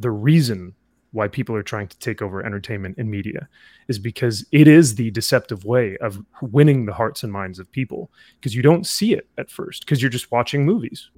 the reason why people are trying to take over entertainment and media is because it is the deceptive way of winning the hearts and minds of people because you don't see it at first because you're just watching movies.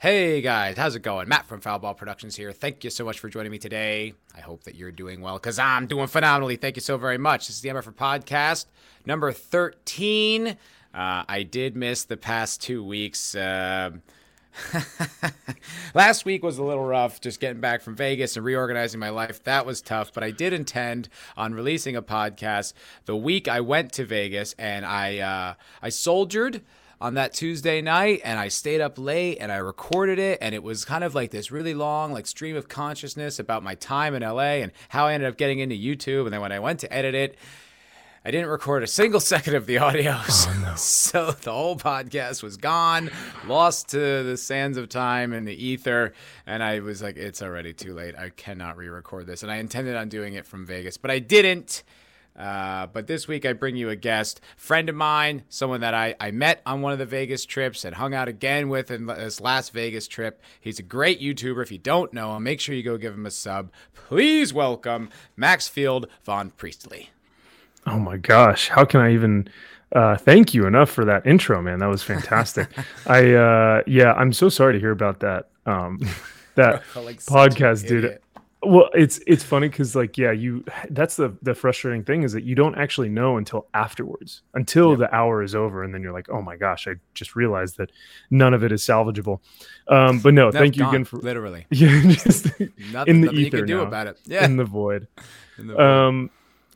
Hey guys, how's it going? Matt from Foulball Productions here. Thank you so much for joining me today. I hope that you're doing well because I'm doing phenomenally. Thank you so very much. This is the MFR podcast number 13. Uh, I did miss the past two weeks. Uh, last week was a little rough, just getting back from Vegas and reorganizing my life. That was tough, but I did intend on releasing a podcast the week I went to Vegas and I uh, I soldiered on that Tuesday night and I stayed up late and I recorded it and it was kind of like this really long like stream of consciousness about my time in LA and how I ended up getting into YouTube and then when I went to edit it I didn't record a single second of the audio. Oh, no. So the whole podcast was gone, lost to the sands of time and the ether. And I was like, it's already too late. I cannot re record this. And I intended on doing it from Vegas, but I didn't. Uh, but this week I bring you a guest, friend of mine, someone that I, I met on one of the Vegas trips and hung out again with in this last Vegas trip. He's a great YouTuber. If you don't know him, make sure you go give him a sub. Please welcome Maxfield Von Priestley. Oh my gosh, how can I even uh, thank you enough for that intro, man? That was fantastic. I uh, yeah, I'm so sorry to hear about that. Um, that like podcast, dude. Well, it's it's funny because like yeah, you that's the the frustrating thing is that you don't actually know until afterwards, until the hour is over, and then you're like, oh my gosh, I just realized that none of it is salvageable. Um, but no, thank you gone, again for literally yeah, just nothing, in the ether you can do now, about it. Yeah, in the void. In the void. Um,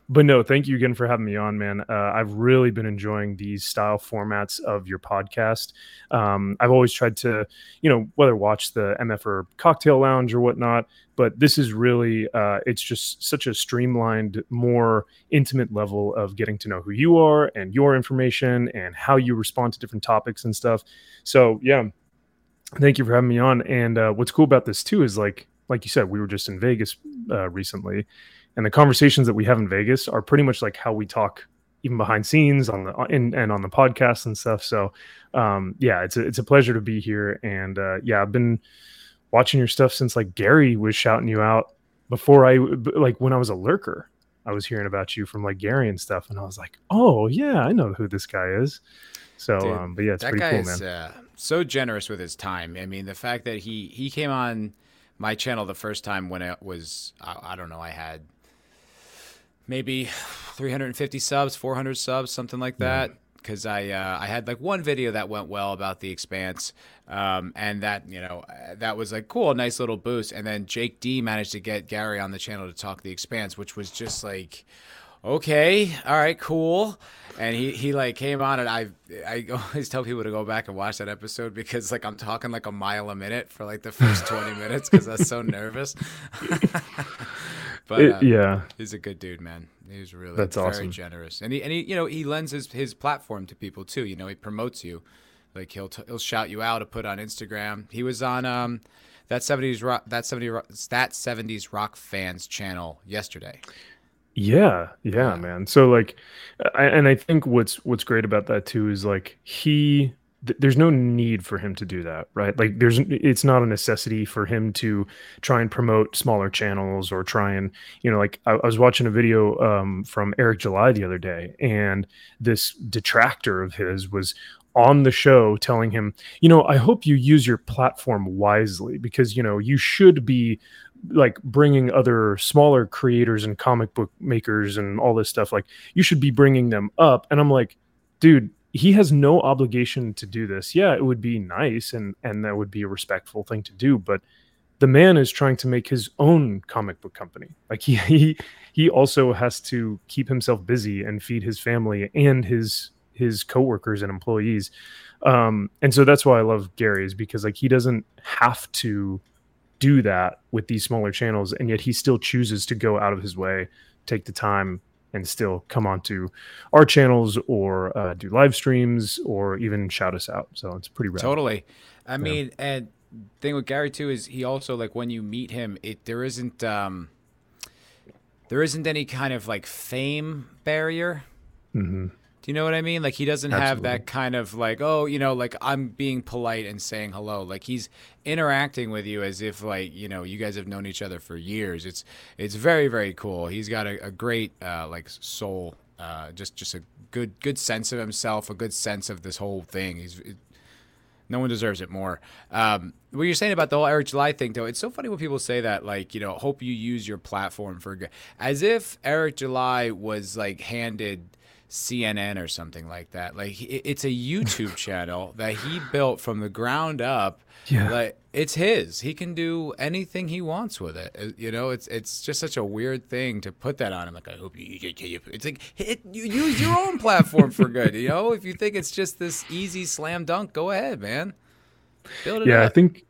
but no, thank you again for having me on, man. Uh, I've really been enjoying these style formats of your podcast. Um, I've always tried to, you know, whether watch the MFR Cocktail Lounge or whatnot, but this is really, uh, it's just such a streamlined, more intimate level of getting to know who you are and your information and how you respond to different topics and stuff. So yeah, thank you for having me on. And uh, what's cool about this too is like, like you said, we were just in Vegas uh, recently and the conversations that we have in Vegas are pretty much like how we talk even behind scenes on the in, and on the podcast and stuff. So um, yeah, it's a, it's a pleasure to be here. And uh, yeah, I've been watching your stuff since like Gary was shouting you out before I like when I was a lurker. I was hearing about you from like Gary and stuff, and I was like, oh yeah, I know who this guy is. So, Dude, um, but yeah, it's pretty cool, man. Uh, so generous with his time. I mean, the fact that he he came on my channel the first time when it was I, I don't know, I had maybe 350 subs, 400 subs, something like that. Because I uh, I had like one video that went well about the Expanse, um, and that you know that was like cool, nice little boost. And then Jake D managed to get Gary on the channel to talk the Expanse, which was just like, okay, all right, cool. And he, he like came on and I I always tell people to go back and watch that episode because like I'm talking like a mile a minute for like the first 20 minutes because I'm so nervous. But it, uh, yeah, he's a good dude, man. He's really that's very awesome. generous, and he and he you know he lends his his platform to people too. You know, he promotes you, like he'll t- he'll shout you out to put on Instagram. He was on um that seventies rock that seventy that seventies rock fans channel yesterday. Yeah, yeah, yeah, man. So like, I, and I think what's what's great about that too is like he there's no need for him to do that right? Like there's it's not a necessity for him to try and promote smaller channels or try and you know like i, I was watching a video um, from eric july the other day and this detractor of his was on the show telling him you know i hope you use your platform wisely because you know you should be like bringing other smaller creators and comic book makers and all this stuff. Like you should be bringing them up. And i'm like dude he has no obligation to do this. Yeah, it would be nice and and that would be a respectful thing to do, but the man is trying to make his own comic book company. Like he he he also has to keep himself busy and feed his family and his his coworkers and employees. Um, and so that's why I love Gary is because like he doesn't have to do that with these smaller channels, and yet he still chooses to go out of his way, take the time and still come onto our channels or uh, do live streams or even shout us out. So it's pretty rad. Totally. I yeah. mean, and thing with Gary too is he also like when you meet him, it there isn't um there isn't any kind of like fame barrier. Mm-hmm. Do you know what I mean? Like he doesn't Absolutely. have that kind of like, oh, you know, like I'm being polite and saying hello. Like he's interacting with you as if like, you know, you guys have known each other for years. It's it's very, very cool. He's got a, a great uh, like soul, uh, just just a good good sense of himself, a good sense of this whole thing. He's it, no one deserves it more. Um, what you're saying about the whole Eric July thing, though, it's so funny when people say that, like, you know, hope you use your platform for good, as if Eric July was like handed CNN or something like that. Like it's a YouTube channel that he built from the ground up. Yeah. Like it's his. He can do anything he wants with it. Uh, You know, it's it's just such a weird thing to put that on him. Like I hope you, you, you it's like it, you use your own platform for good. You know, if you think it's just this easy slam dunk, go ahead, man. Build it yeah up. i think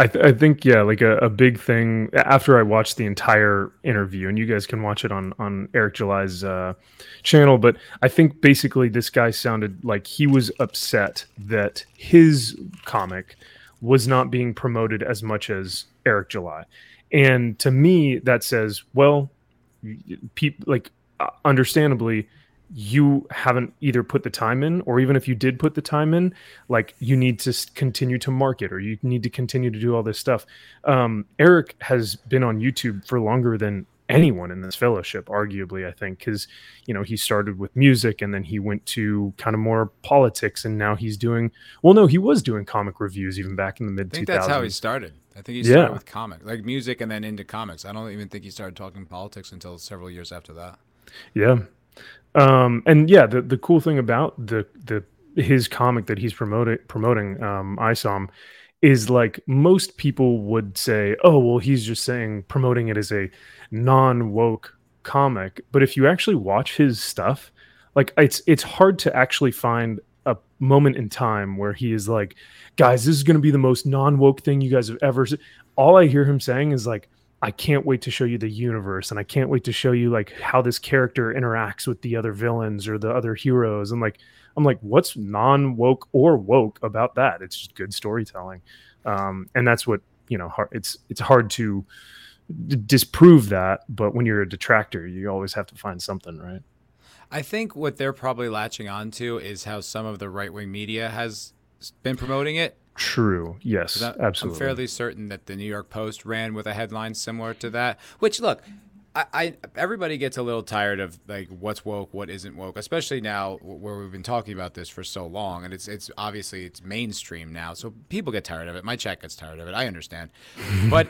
I, th- I think yeah like a, a big thing after i watched the entire interview and you guys can watch it on on eric july's uh, channel but i think basically this guy sounded like he was upset that his comic was not being promoted as much as eric july. And to me that says well people like uh, understandably you haven't either put the time in or even if you did put the time in like you need to continue to market or you need to continue to do all this stuff um, eric has been on youtube for longer than anyone in this fellowship arguably i think because you know he started with music and then he went to kind of more politics and now he's doing well no he was doing comic reviews even back in the mid I think that's how he started. I think he started Yeah. with comic, like music, and then into comics. I don't even think he started talking politics until several years after that. Yeah. Um, and yeah, the, the cool thing about the the his comic that he's promoting promoting, um, ISOM, is like most people would say, oh well, he's just saying promoting it as a non woke comic. But if you actually watch his stuff, like it's it's hard to actually find a moment in time where he is like, guys, this is going to be the most non woke thing you guys have ever. Se-. All I hear him saying is like, I can't wait to show you the universe and I can't wait to show you like how this character interacts with the other villains or the other heroes. And like, I'm like, what's non woke or woke about that? It's just good storytelling. Um, and that's what, you know, hard, it's, it's hard to d- disprove that. But when you're a detractor, you always have to find something, right? I think what they're probably latching onto is how some of the right wing media has been promoting it. True. Yes. I- absolutely. I'm fairly certain that the New York Post ran with a headline similar to that. Which, look, I, I everybody gets a little tired of like what's woke, what isn't woke, especially now where we've been talking about this for so long, and it's it's obviously it's mainstream now, so people get tired of it. My chat gets tired of it. I understand, but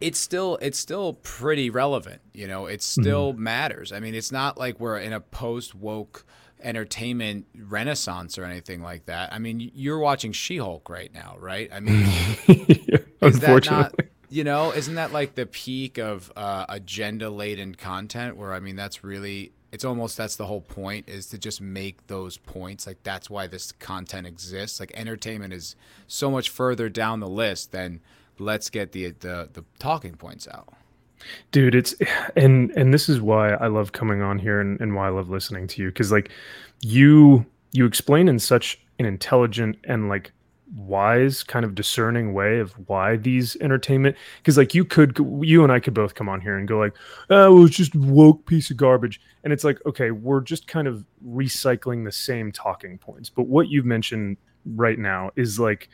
it's still it's still pretty relevant. You know, it still mm-hmm. matters. I mean, it's not like we're in a post woke entertainment renaissance or anything like that. I mean, you're watching She-Hulk right now, right? I mean, is that not Unfortunately. you know, isn't that like the peak of uh, agenda laden content where I mean that's really it's almost that's the whole point is to just make those points like that's why this content exists like entertainment is so much further down the list than let's get the the, the talking points out dude it's and and this is why i love coming on here and, and why i love listening to you because like you you explain in such an intelligent and like wise kind of discerning way of why these entertainment because like you could you and i could both come on here and go like oh well, it's just woke piece of garbage. And it's like okay we're just kind of recycling the same talking points. But what you've mentioned right now is like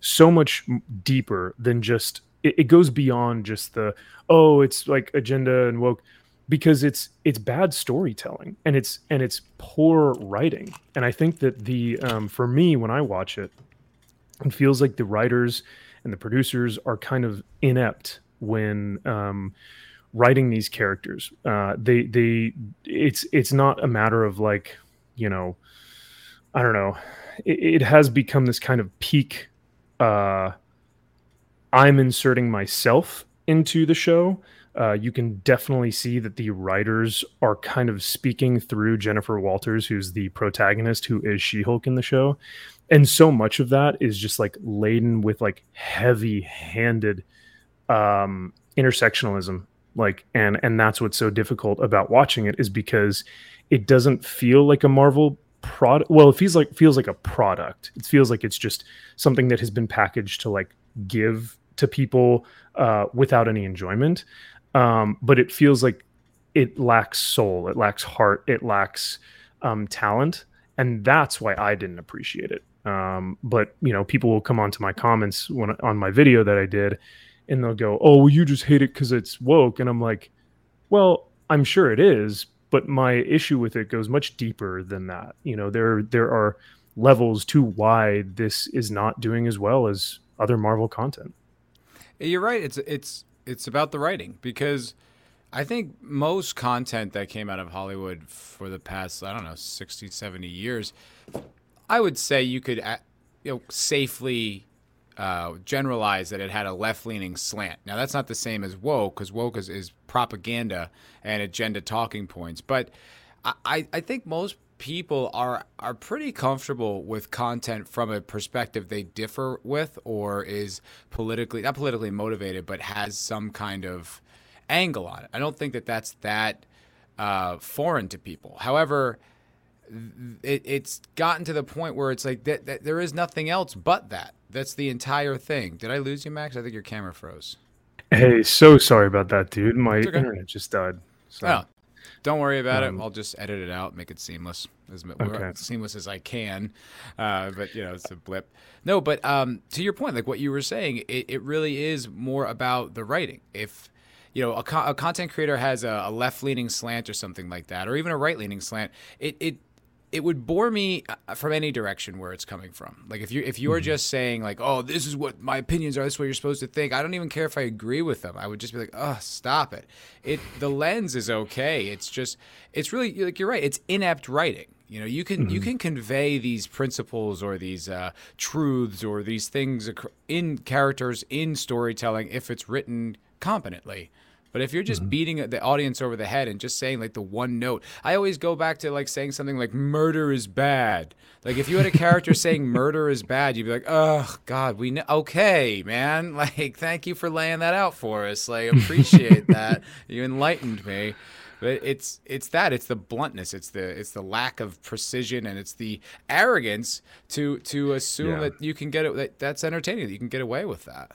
so much deeper than just it, it goes beyond just the oh it's like agenda and woke because it's it's bad storytelling and it's and it's poor writing. And i think that the um, for me when i watch it it feels like the writers and the producers are kind of inept when um, writing these characters. Uh, they they it's it's not a matter of like you know i don't know. It, it has become this kind of peak uh, i'm inserting myself into the show uh, you can definitely see that the writers are kind of speaking through Jennifer Walters, who's the protagonist, who is She Hulk in the show. And so much of that is just like laden with like heavy handed um, intersectionalism. Like, and, and that's what's so difficult about watching it is because it doesn't feel like a Marvel product. Well, it feels like, feels like a product. It feels like it's just something that has been packaged to like give to people uh, without any enjoyment. Um, but it feels like it lacks soul, it lacks heart, it lacks um, talent, and that's why I didn't appreciate it. Um, but you know, people will come onto my comments when on my video that I did, and they'll go, "Oh, well, you just hate it because it's woke," and I'm like, "Well, I'm sure it is, but my issue with it goes much deeper than that. You know, there there are levels to why this is not doing as well as other Marvel content." You're right. It's it's it's about the writing because I think most content that came out of Hollywood for the past I don't know 60 70 years I would say you could you know safely uh, generalize that it had a left-leaning slant. Now that's not the same as woke because woke is, is, propaganda and agenda talking points. But I, I think most people are are pretty comfortable with content from a perspective they differ with or is politically not politically motivated but has some kind of angle on it. I don't think that that's that uh, foreign to people. However, it, it's gotten to the point where it's like that, that there is nothing else but that. That's the entire thing. Did I lose you, Max? I think your camera froze. Hey, so sorry about that, dude. My okay. internet just died. So. Oh, don't worry about um, it. I'll just edit it out, make it seamless, as okay. seamless as I can. Uh, but you know, it's a blip. No, but um, to your point, like what you were saying, it, it really is more about the writing. If you know a, co- a content creator has a, a left-leaning slant or something like that, or even a right-leaning slant, it it it would bore me uh, from any direction where it's coming from. Like if you if you are mm-hmm. just saying like, "Oh, this is what my opinions are. This is what you're supposed to think." I don't even care if I agree with them. I would just be like, "Oh, stop it." It the lens is okay. It's just it's really like you're right. It's inept writing. You know, you can mm-hmm. you can convey these principles or these uh, truths or these things in characters in storytelling if it's written competently. But if you're just mm-hmm. beating the audience over the head and just saying like the one note, I always go back to like saying something like murder is bad. Like if you had a character saying murder is bad, you'd be like, "Oh God, we know." Okay, man. Like, thank you for laying that out for us. Like, appreciate that. You enlightened me. But it's it's that it's the bluntness, it's the it's the lack of precision, and it's the arrogance to to assume yeah. that you can get it that that's entertaining, that you can get away with that.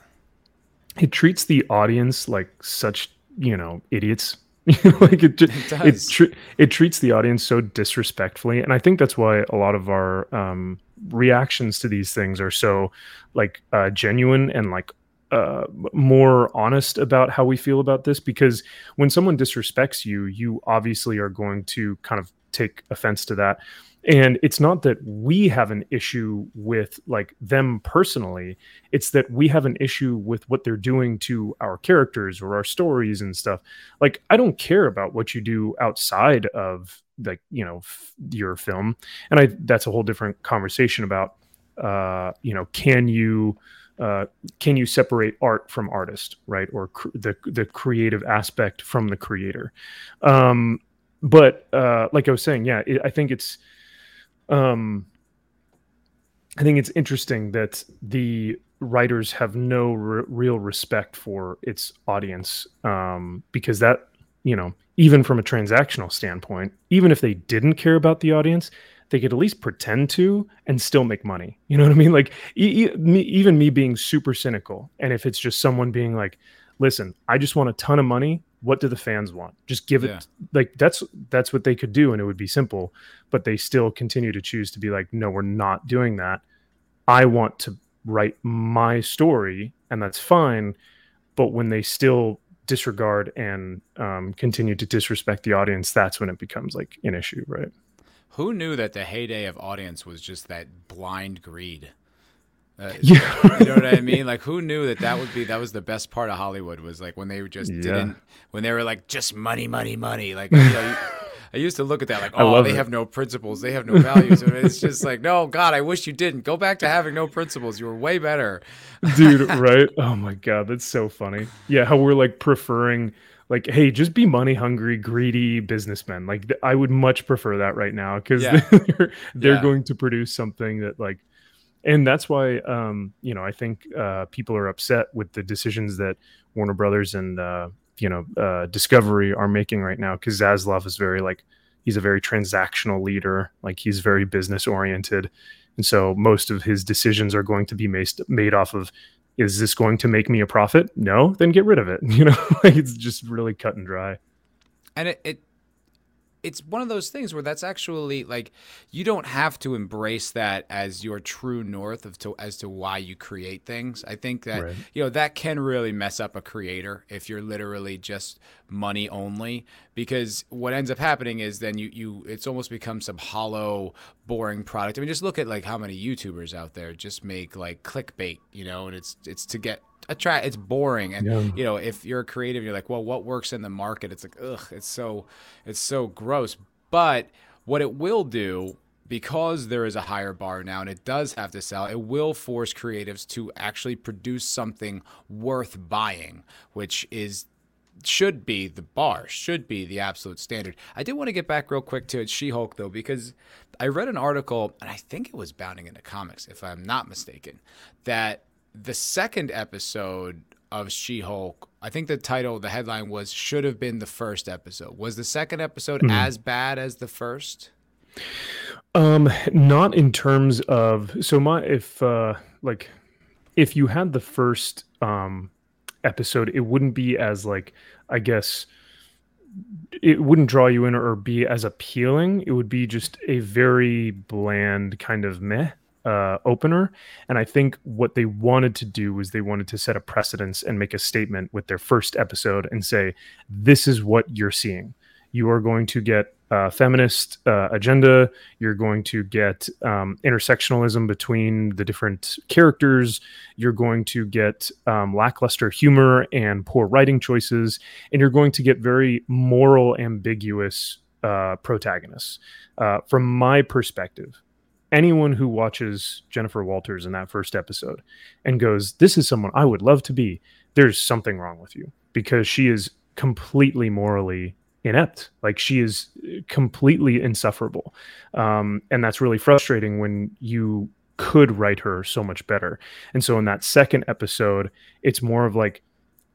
It treats the audience like such you know idiots. Like it it it, it, it, treats the audience so disrespectfully and i think that's why a lot of our um, reactions to these things are so like uh, genuine and like uh, more honest about how we feel about this because when someone disrespects you you obviously are going to kind of take offense to that and it's not that we have an issue with like them personally. It's that we have an issue with what they're doing to our characters or our stories and stuff. Like i don't care about what you do outside of like you know f- your film. And i that's a whole different conversation about uh you know can you uh, can you separate art from artist, right, or cr- the the creative aspect from the creator? Um, but uh, like I was saying, yeah, it, I think it's um, I think it's interesting that the writers have no re- real respect for its audience um, because that, you know, even from a transactional standpoint, even if they didn't care about the audience, they could at least pretend to and still make money. You know what I mean? Like e- e- me, even me being super cynical, and if it's just someone being like, "Listen, I just want a ton of money what do the fans want? Just give it yeah. like that's that's what they could do and it would be simple but they still continue to choose to be like no we're not doing that. I want to write my story and that's fine but when they still disregard and um, continue to disrespect the audience that's when it becomes like an issue right? Who knew that the heyday of audience was just that blind greed uh, you know what I mean. Like, who knew that that would be that was the best part of Hollywood was like when they just yeah. didn't when they were like just money, money, money. Like, you know, I used to look at that like, oh, they it. have no principles, they have no values. it's just like, no, God, I wish you didn't. Go back to having no principles. You were way better, dude. Right? Oh my God, that's so funny. Yeah, how we're like preferring like hey just be money hungry greedy businessmen like i would much prefer that right now because yeah. they're, they're yeah. going to produce something that like and that's why um, you know I think uh, people are upset with the decisions that Warner Brothers and uh, you know uh, Discovery are making right now because Zaslav is very like he's a very transactional leader, like he's very business oriented, and so most of his decisions are going to be made made off of is this going to make me a profit? No then get rid of it. You know it's just really cut and dry. And it, it it's one of those things where that's actually like you don't have to embrace that as your true north of to, as to why you create things. I think that right. you know that can really mess up a creator if you're literally just money only because what ends up happening is then you you it's almost becomes some hollow boring product. I mean just look at like how many YouTubers out there just make like clickbait, you know, and it's it's to get attract it's boring and yeah. you know if you're a creative you're like well what works in the market it's like ugh it's so it's so gross but what it will do because there is a higher bar now and it does have to sell it will force creatives to actually produce something worth buying which is should be the bar, should be the absolute standard. I did want to get back real quick to She Hulk though, because I read an article, and I think it was Bounding into Comics, if I'm not mistaken, that the second episode of She Hulk, I think the title, the headline was should have been the first episode. Was the second episode mm-hmm. as bad as the first? Um, not in terms of so my if uh like if you had the first um episode, it wouldn't be as like I guess it wouldn't draw you in or be as appealing. It would be just a very bland kind of meh uh, opener. And I think what they wanted to do was they wanted to set a precedence and make a statement with their first episode and say, this is what you're seeing. You are going to get a feminist uh, agenda. You're going to get um, intersectionalism between the different characters. You're going to get um, lackluster humor and poor writing choices. And you're going to get very moral, ambiguous uh, protagonists. Uh, from my perspective, anyone who watches Jennifer Walters in that first episode and goes, This is someone I would love to be, there's something wrong with you because she is completely morally inept. Like she is completely insufferable. Um, and that's really frustrating when you could write her so much better. And so in that second episode, it's more of like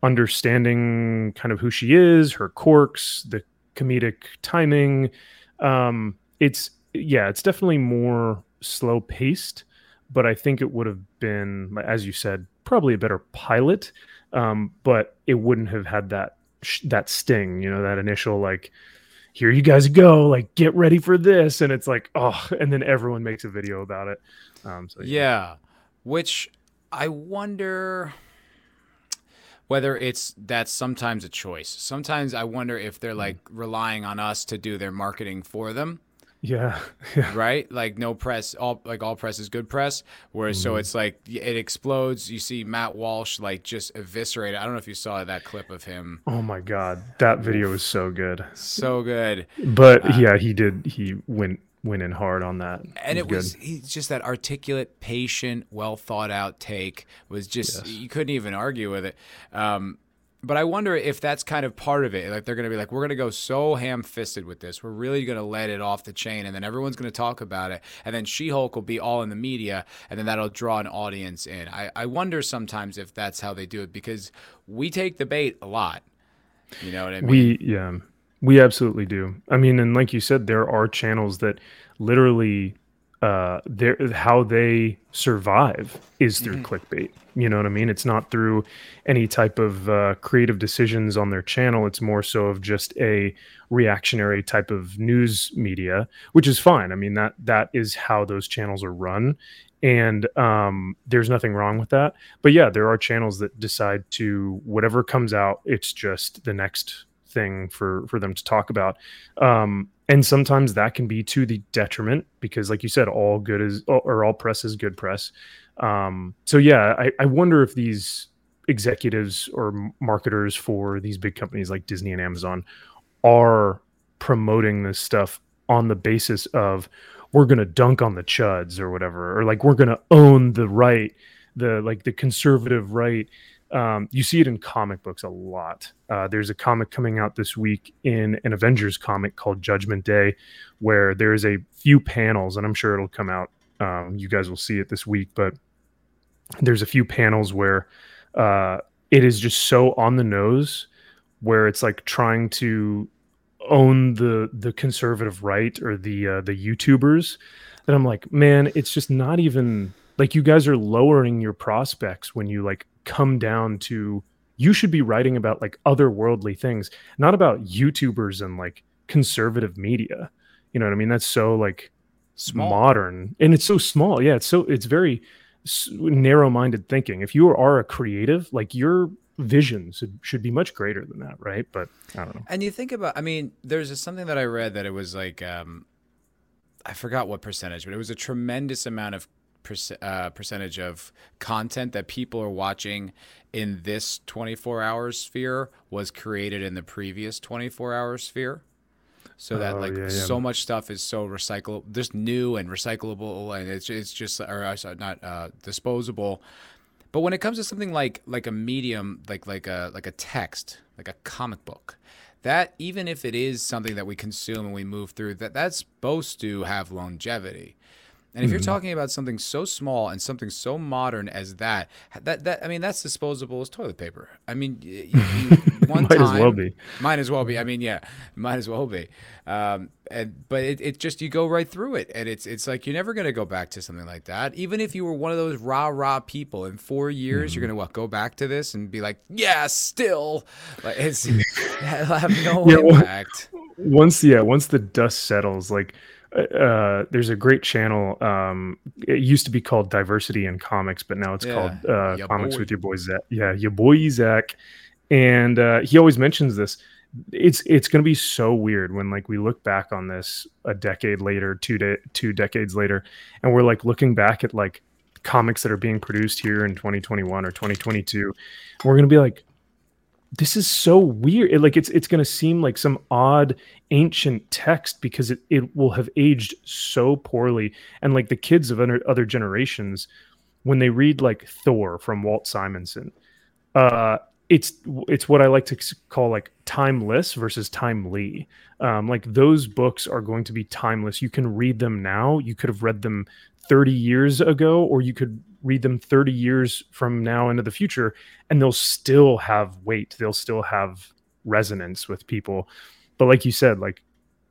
understanding kind of who she is, her quirks, the comedic timing. Um, it's yeah, it's definitely more slow paced, but I think it would have been, as you said, probably a better pilot. Um, but it wouldn't have had that that sting, you know, that initial like, here you guys go, like get ready for this, and it's like, oh, and then everyone makes a video about it. Um, so yeah. yeah, which I wonder whether it's that's sometimes a choice. Sometimes I wonder if they're like relying on us to do their marketing for them. Yeah. yeah. Right? Like no press, all like all press is good press. Whereas mm-hmm. so it's like it explodes. You see Matt Walsh like just eviscerate. I don't know if you saw that clip of him. Oh my god, that video was so good. So good. But uh, yeah, he did. He went went in hard on that. And it was, it was he's just that articulate, patient, well thought out take was just yes. you couldn't even argue with it. Um, but I wonder if that's kind of part of it. Like they're going to be like, we're going to go so ham fisted with this. We're really going to let it off the chain, and then everyone's going to talk about it, and then She Hulk will be all in the media, and then that'll draw an audience in. I, I wonder sometimes if that's how they do it because we take the bait a lot. You know what I mean? We yeah, we absolutely do. I mean, and like you said, there are channels that literally uh, their how they survive is through mm-hmm. clickbait. You know what I mean? It's not through any type of uh, creative decisions on their channel. It's more so of just a reactionary type of news media, which is fine. I mean that that is how those channels are run, and um, there's nothing wrong with that. But yeah, there are channels that decide to whatever comes out, it's just the next thing for for them to talk about. Um, and sometimes that can be to the detriment because like you said all good is or all press is good press um, so yeah I, I wonder if these executives or marketers for these big companies like disney and amazon are promoting this stuff on the basis of we're going to dunk on the chuds or whatever or like we're going to own the right the like the conservative right um, you see it in comic books a lot. Uh, there's a comic coming out this week in an Avengers comic called Judgment Day, where there is a few panels, and I'm sure it'll come out. Um, you guys will see it this week, but there's a few panels where uh, it is just so on the nose, where it's like trying to own the the conservative right or the uh, the YouTubers. That I'm like, man, it's just not even like you guys are lowering your prospects when you like come down to you should be writing about like otherworldly things, not about YouTubers and like conservative media. You know what I mean? That's so like small. modern and it's so small. Yeah, it's so it's very narrow-minded thinking. If you are a creative, like your vision should, should be much greater than that, right? But I don't know. And you think about, I mean, there's something that I read that it was like, um, I forgot what percentage, but it was a tremendous amount of uh, percentage of content that people are watching in this 24 hour sphere was created in the previous 24 hour sphere. So that oh, like yeah, yeah. so much stuff is so recyclable just new and recyclable and it's it's just or uh, not uh, disposable. But when it comes to something like like a medium like like a like a text like a comic book that even if it is something that we consume and we move through that that's supposed to have longevity and if mm-hmm. you're talking about something so small and something so modern as that, that that I mean, that's disposable as toilet paper. I mean, you, you, one might time, as well be. Might as well be. I mean, yeah, might as well be. Um, and but it, it just you go right through it, and it's it's like you're never gonna go back to something like that. Even if you were one of those rah rah people in four years, mm-hmm. you're gonna what go back to this and be like, yeah, still, like it's have no yeah, impact. Once yeah, once the dust settles, like uh, there's a great channel. Um, it used to be called Diversity in Comics, but now it's yeah. called uh, Comics boy. with your boy Zach. Yeah, your boy Zach, and uh, he always mentions this. It's it's going to be so weird when like we look back on this a decade later, two de- two decades later, and we're like looking back at like comics that are being produced here in 2021 or 2022. We're going to be like, this is so weird. It, like it's it's going to seem like some odd ancient text because it, it will have aged so poorly. And like the kids of other, other generations, when they read like Thor from Walt Simonson, uh, it's it's what I like to call like timeless versus timely. Um, like those books are going to be timeless. You can read them now. You could have read them 30 years ago, or you could read them 30 years from now into the future and they'll still have weight. They'll still have resonance with people. But like you said like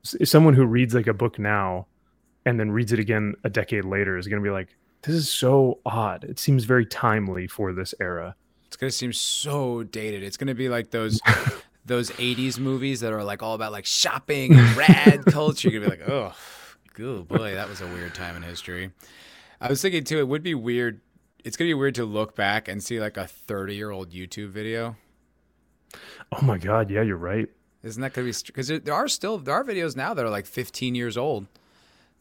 someone who reads like a book now and then reads it again a decade later is going to be like this is so odd. It seems very timely for this era. It's going to seem so dated. It's going to be like those those 80s movies that are like all about like shopping and rad culture. You're going to be like oh good boy. That was a weird time in history I was thinking too, it would be weird. It's gonna be weird to look back and see like a 30 year old YouTube video. Oh my god, yeah, you're right. Isn't that gonna be because there are still there are videos now that are like 15 years old.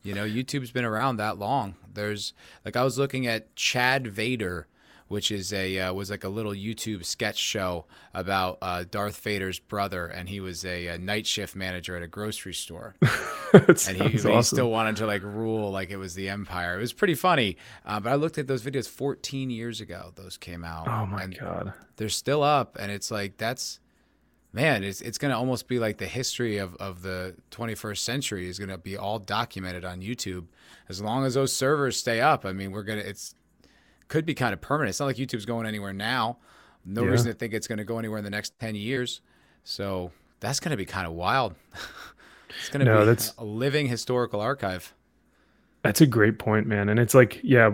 You know, YouTube's been around that long. There's like I was looking at Chad Vader which is a uh, was like a little YouTube sketch show about uh, Darth Vader's brother, and he was a, a, night shift manager at a grocery store, and he, awesome. he, still wanted to like rule like it was the Empire. It was pretty funny, uh, but I looked at those videos 14 years ago. Those came out. Oh my god, they're still up, and it's like that's man, it's it's gonna almost be like the history of, of the 21st century is gonna be all documented on YouTube as long as those servers stay up. I mean, we're gonna it's could be kind of permanent. It's not like YouTube's going anywhere now. No yeah. reason to think it's going to go anywhere in the next 10 years. So that's going to be kind of wild. it's going to no, be that's, a living historical archive. That's a great point, man. And it's like, yeah,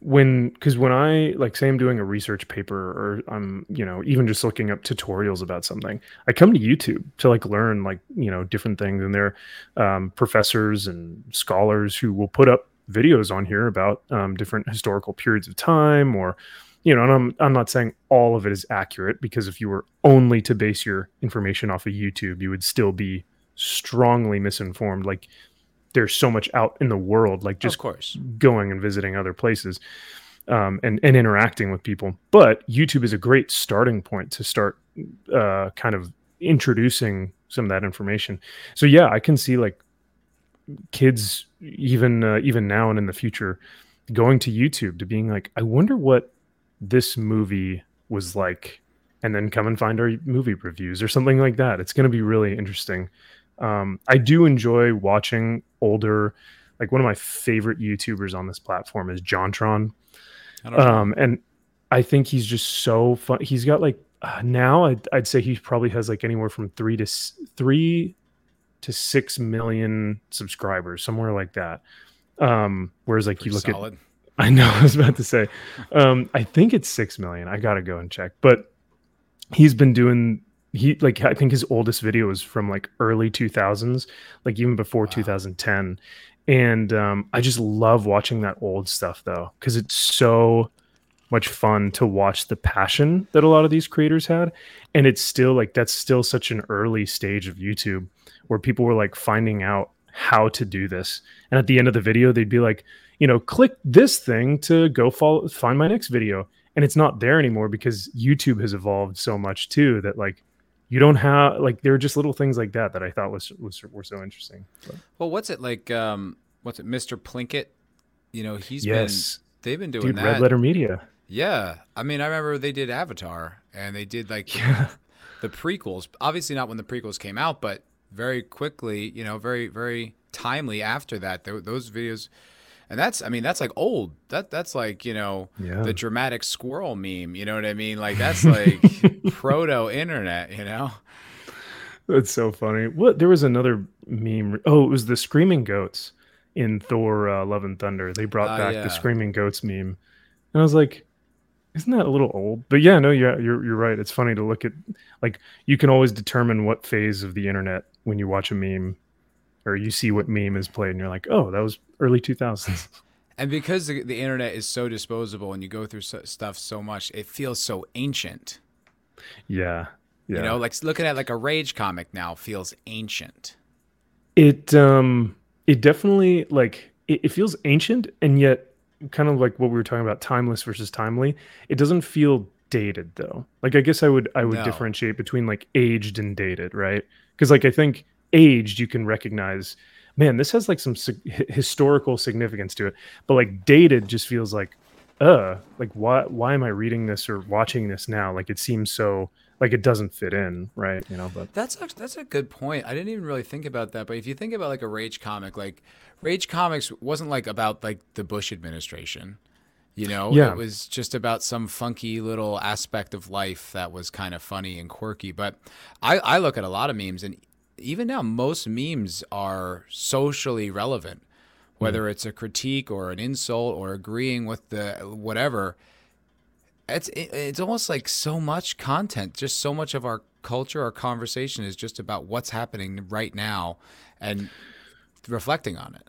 when, cause when I like say I'm doing a research paper or I'm, you know, even just looking up tutorials about something, I come to YouTube to like learn like, you know, different things. And there are um, professors and scholars who will put up videos on here about um, different historical periods of time or you know and I'm, I'm not saying all of it is accurate because if you were only to base your information off of youtube you would still be strongly misinformed. Like there's so much out in the world like just of course. going and visiting other places um, and, and interacting with people. But youtube is a great starting point to start uh, kind of introducing some of that information. So yeah i can see like kids even uh, even now and in the future going to YouTube to being like, I wonder what this movie was like, and then come and find our movie reviews or something like that. It's going to be really interesting. Um, I do enjoy watching older, like one of my favorite YouTubers on this platform is JonTron. Um, and I think he's just so fun. He's got like uh, now I'd, I'd say he probably has like anywhere from three to three to six million subscribers, somewhere like that. Um, whereas like Pretty you look solid. at I know. I was about to say. Um, I think it's six million. I gotta go and check. But he's been doing he like I think his oldest video was from like early 2000s, like even before wow. 2010. And um, I just love watching that old stuff though, because it's so much fun to watch the passion that a lot of these creators had. And it's still like that's still such an early stage of YouTube where people were like finding out how to do this. And at the end of the video, they'd be like, you know, click this thing to go follow find my next video. And it's not there anymore because YouTube has evolved so much too that like you don't have like there are just little things like that that I thought was was were so interesting. But. Well, what's it like? Um, what's it, Mr. Plinkett? You know, he's yes. been they've been doing Dude, that. Red Letter Media. Yeah, I mean, I remember they did Avatar and they did like yeah. the prequels. Obviously, not when the prequels came out, but very quickly, you know, very very timely after that. those videos and that's I mean that's like old. That that's like you know yeah. the dramatic squirrel meme. You know what I mean? Like that's like proto internet. You know. That's so funny. What there was another meme. Oh, it was the screaming goats in Thor: uh, Love and Thunder. They brought uh, back yeah. the screaming goats meme, and I was like, isn't that a little old? But yeah, no, yeah, you're you're right. It's funny to look at like you can always determine what phase of the internet when you watch a meme or you see what meme is played and you're like, oh, that was early 2000s. And because the, the internet is so disposable and you go through so, stuff so much, it feels so ancient. Yeah. Yeah. You know, like looking at like a rage comic now feels ancient. It um it definitely like it, it feels ancient and yet kind of like what we were talking about timeless versus timely. It doesn't feel dated though. Like I guess I would I would no. differentiate between like aged and dated, right? Because like I think aged, you can recognize, man, this has like some historical significance to it. But like dated just feels like, uh, like why why am I reading this or watching this now? Like it seems so like it doesn't fit in, right? You know, but that's that's a good point. I didn't even really think about that. But if you think about like a Rage comic, like Rage comics wasn't like about like the Bush administration. You know, yeah. it was just about some funky little aspect of life that was kind of funny and quirky. But I, I look at a lot of memes, and even now, most memes are socially relevant, whether mm. it's a critique or an insult or agreeing with the whatever. It's it's almost like so much content, just so much of our culture, our conversation is just about what's happening right now, and reflecting on it.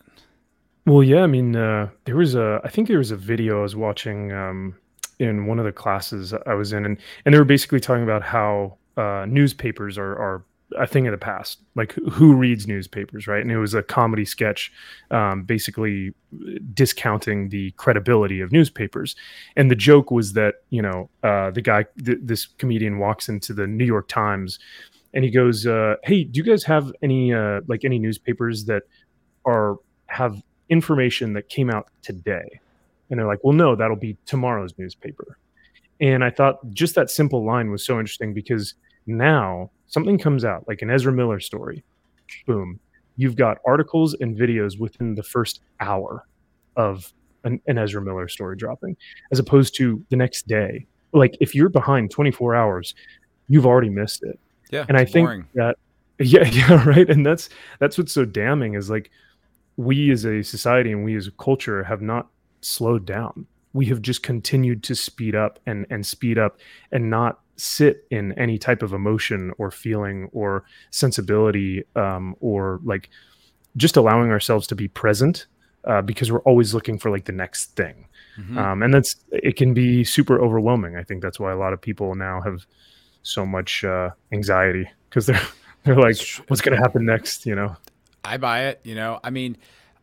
Well, yeah, I mean, uh, there was a, I think there was a video I was watching um, in one of the classes I was in, and and they were basically talking about how uh, newspapers are are a thing of the past. Like who reads newspapers, right? And it was a comedy sketch, um, basically discounting the credibility of newspapers. And the joke was that you know uh, the guy, th- this comedian, walks into the New York Times, and he goes, uh, "Hey, do you guys have any uh, like any newspapers that are have information that came out today?" And they're like, "Well, no, that'll be tomorrow's newspaper." And I thought just that simple line was so interesting because now something comes out like an Ezra Miller story, boom, you've got articles and videos within the first hour of an, an, Ezra Miller story dropping, as opposed to the next day. Like if you're behind 24 hours, you've already missed it. Yeah, and I think boring. that yeah, yeah, right. And that's that's what's so damning is like we as a society and we as a culture have not slowed down. We have just continued to speed up and and speed up and not sit in any type of emotion or feeling or sensibility um, or like just allowing ourselves to be present uh, because we're always looking for like the next thing. Mm-hmm. um, and that's it can be super overwhelming. I think that's why a lot of people now have so much uh, anxiety because they're they're like what's going to happen next? You know i buy it you know i mean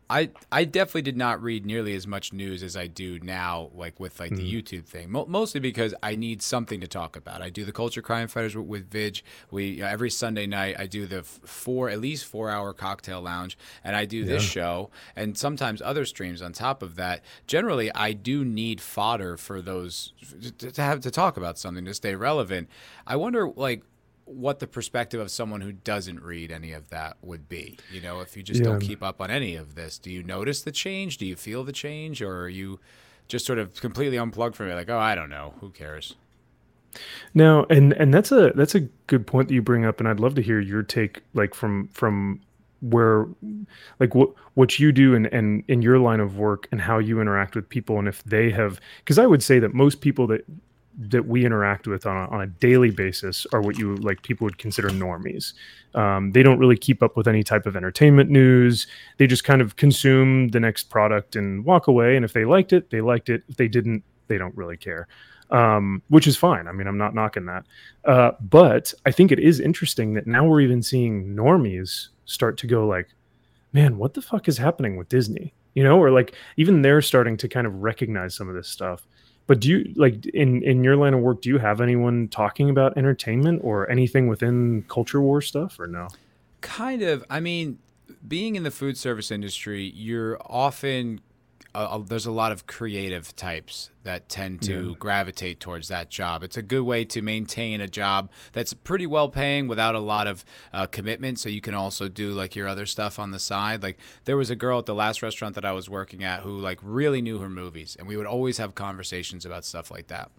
I I definitely did not read nearly as much news as I do now, like with like mm. the YouTube thing. Mo- mostly because I need something to talk about. I do the Culture Crime Fighters with, with Vidge. We you know, every Sunday night I do the four at least four hour cocktail lounge, and I do yeah. this show and sometimes other streams on top of that. Generally, I do need fodder for those to have to talk about something to stay relevant. I wonder like what the perspective of someone who doesn't read any of that would be. You know, if you just yeah. don't keep up on any of this, do you notice the change? Do you feel the change, or are you just sort of completely unplugged from it? Like, oh, I don't know, who cares? Now, and and that's a that's a good point that you bring up, and I'd love to hear your take, like from from where like what what you do and and in your line of work and how you interact with people and if they have because I would say that most people that that we interact with on a, on a daily basis are what you like people would consider normies. Um, they don't really keep up with any type of entertainment news. They just kind of consume the next product and walk away. And if they liked it, they liked it. If they didn't, they don't really care, um, which is fine. I mean, I'm not knocking that. Uh, but I think it is interesting that now we're even seeing normies start to go like, man, what the fuck is happening with Disney? You know, or like even they're starting to kind of recognize some of this stuff. But do you like in in your line of work? Do you have anyone talking about entertainment or anything within culture war stuff, or no? Kind of. I mean, being in the food service industry, you're often uh, there's a lot of creative types that tend to yeah. gravitate towards that job. It's a good way to maintain a job that's pretty well paying without a lot of uh, commitment. So you can also do like your other stuff on the side. Like there was a girl at the last restaurant that I was working at who like really knew her movies, and we would always have conversations about stuff like that.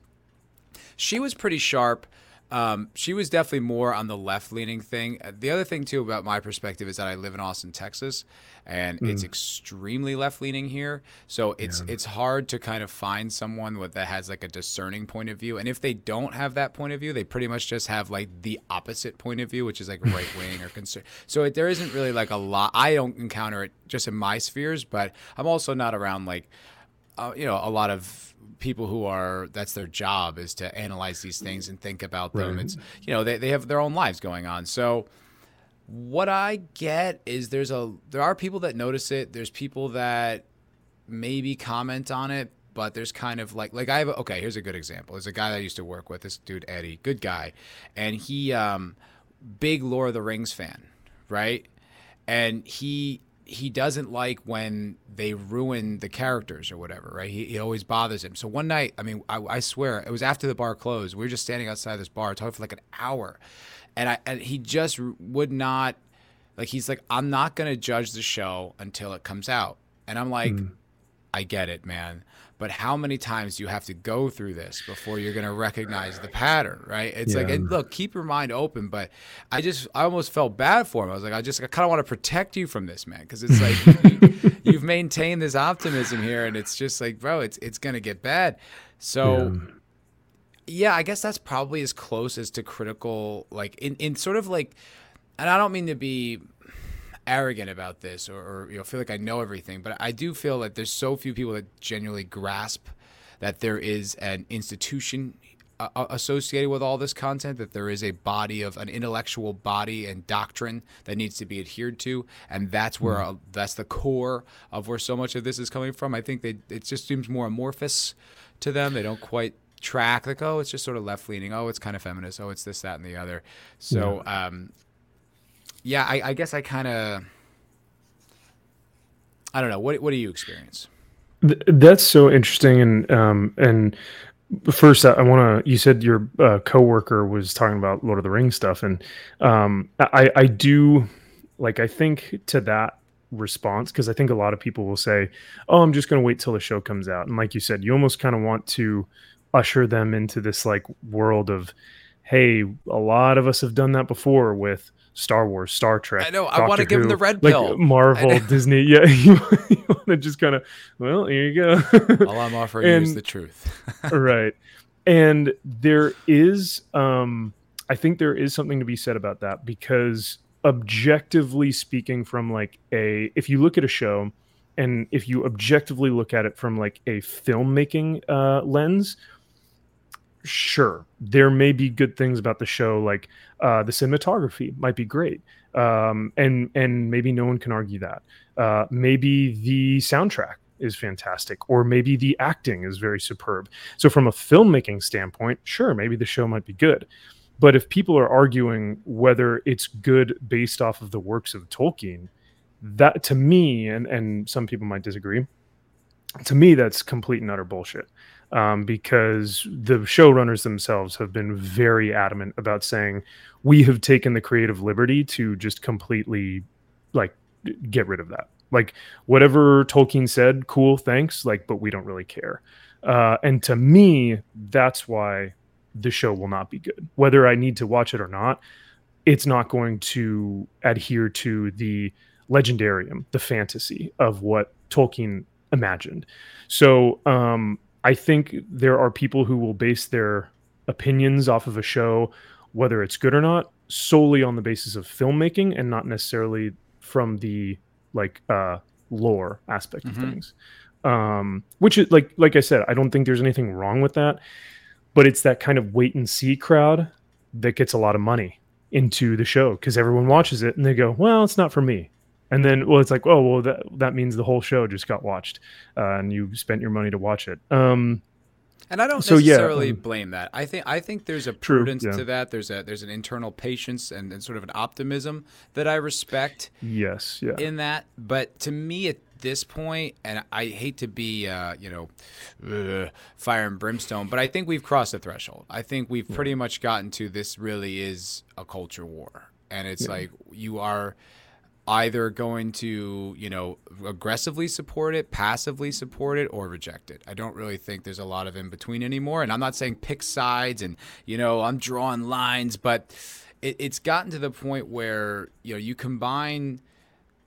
She was pretty sharp um, she was definitely more on the left leaning thing. Uh, the other thing, too, about my perspective is that I live in Austin, Texas, and mm. it's extremely left leaning here. So it's yeah. it's hard to kind of find someone with, that has like a discerning point of view. And if they don't have that point of view, they pretty much just have like the opposite point of view, which is like right wing or concern. So it, there isn't really like a lot. I don't encounter it just in my spheres, but I'm also not around like, uh, you know, a lot of people who are that's their job is to analyze these things and think about them. Right. It's you know they, they have their own lives going on. So what I get is there's a there are people that notice it. There's people that maybe comment on it, but there's kind of like like I have a, okay. Here's a good example. There's a guy that I used to work with. This dude Eddie, good guy, and he um big Lord of the Rings fan, right? And he he doesn't like when they ruin the characters or whatever, right? He, he always bothers him. So one night, I mean, I, I, swear, it was after the bar closed. We were just standing outside this bar talking for like an hour, and I and he just would not, like, he's like, I'm not gonna judge the show until it comes out, and I'm like, mm. I get it, man but how many times do you have to go through this before you're going to recognize the pattern right it's yeah. like look keep your mind open but i just i almost felt bad for him i was like i just i kind of want to protect you from this man because it's like you, have maintained this optimism here and it's just like bro it's it's going to get bad so yeah. yeah i guess that's probably as close as to critical like in, in sort of like and i don't mean to be arrogant about this or, or you know feel like I know everything, but I do feel like there's so few people that genuinely grasp that there is an institution uh, uh, associated with all this content that there is a body of an intellectual body and doctrine that needs to be adhered to and that's where mm. uh, that's the core of where so much of this is coming from. I think they it just seems more amorphous to them. They don't quite track like oh it's just sort of left leaning oh it's kind of feminist. Oh it's this that and the other. So yeah. um yeah, I, I guess I kind of, I don't know. What what do you experience? That's so interesting, and um, and first I want to. You said your uh, coworker was talking about Lord of the Rings stuff, and um, I I do like I think to that response because I think a lot of people will say, "Oh, I'm just going to wait till the show comes out," and like you said, you almost kind of want to usher them into this like world of, "Hey, a lot of us have done that before with." Star Wars, Star Trek. I know. Doctor I want to give him the red like pill. Marvel, Disney. Yeah, you, you want to just kind of. Well, here you go. All I'm offering and, is the truth. right, and there is, um, I think there is something to be said about that because objectively speaking, from like a, if you look at a show, and if you objectively look at it from like a filmmaking uh, lens, sure there may be good things about the show like uh, the cinematography might be great um, and and maybe no one can argue that. Uh, maybe the soundtrack is fantastic or maybe the acting is very superb. So from a filmmaking standpoint sure maybe the show might be good. But if people are arguing whether it's good based off of the works of tolkien that to me and and some people might disagree to me that's complete and utter bullshit um, because the showrunners themselves have been very adamant about saying we have taken the creative liberty to just completely like get rid of that. Like whatever tolkien said cool thanks like but we don't really care. Uh, and to me that's why the show will not be good. Whether i need to watch it or not it's not going to adhere to the legendarium, the fantasy of what Tolkien imagined. So um, I think there are people who will base their opinions off of a show, whether it's good or not, solely on the basis of filmmaking and not necessarily from the like uh, lore aspect mm-hmm. of things. Um, which is like like I said, I don't think there's anything wrong with that, but it's that kind of wait and see crowd that gets a lot of money into the show because everyone watches it and they go, well, it's not for me. And then, well, it's like, oh, well, that that means the whole show just got watched, uh, and you spent your money to watch it. Um, and I don't so, necessarily yeah, um, blame that. I think I think there's a prudence true, yeah. to that. There's a there's an internal patience and, and, sort of an optimism that I respect. Yes, yeah. In that, but to me at this point, and I hate to be uh, you know uh, fire and brimstone, but I think we've crossed the threshold. I think we've yeah. pretty much gotten to this. Really is a culture war, and it's like you are either going to, you know, aggressively support it, passively support it, or reject it. I don't really think there's a lot of in between anymore. And I'm not saying pick sides and, you know, I'm drawing lines, but it, it's gotten to the point where, you know, you combine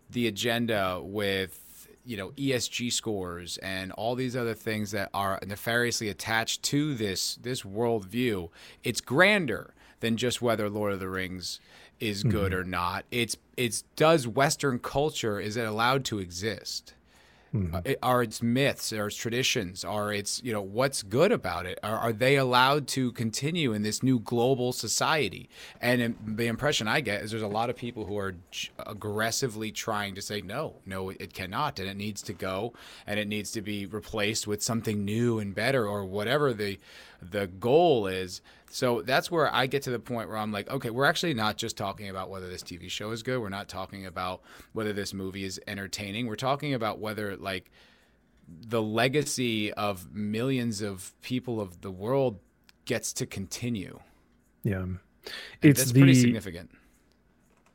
the agenda with you know ESG scores and all these other things that are nefariously attached to this this worldview. It's grander than just whether Lord of the Rings is good mm-hmm. or not. It's it's does Western culture is it allowed to exist? Mm-hmm. Uh, it, are its myths, are its traditions, are its you know what's good about it? Are, are they allowed to continue in this new global society? And the impression I get is there's a lot of people who are aggressively trying to say no, no, it cannot, and it needs to go, and it needs to be replaced with something new and better, or whatever the the goal is. So that's where I get to the point where I'm like, okay, we're actually not just talking about whether this TV show is good. We're not talking about whether this movie is entertaining. We're talking about whether like the legacy of millions of people of the world gets to continue. Yeah. And it's that's the, pretty significant.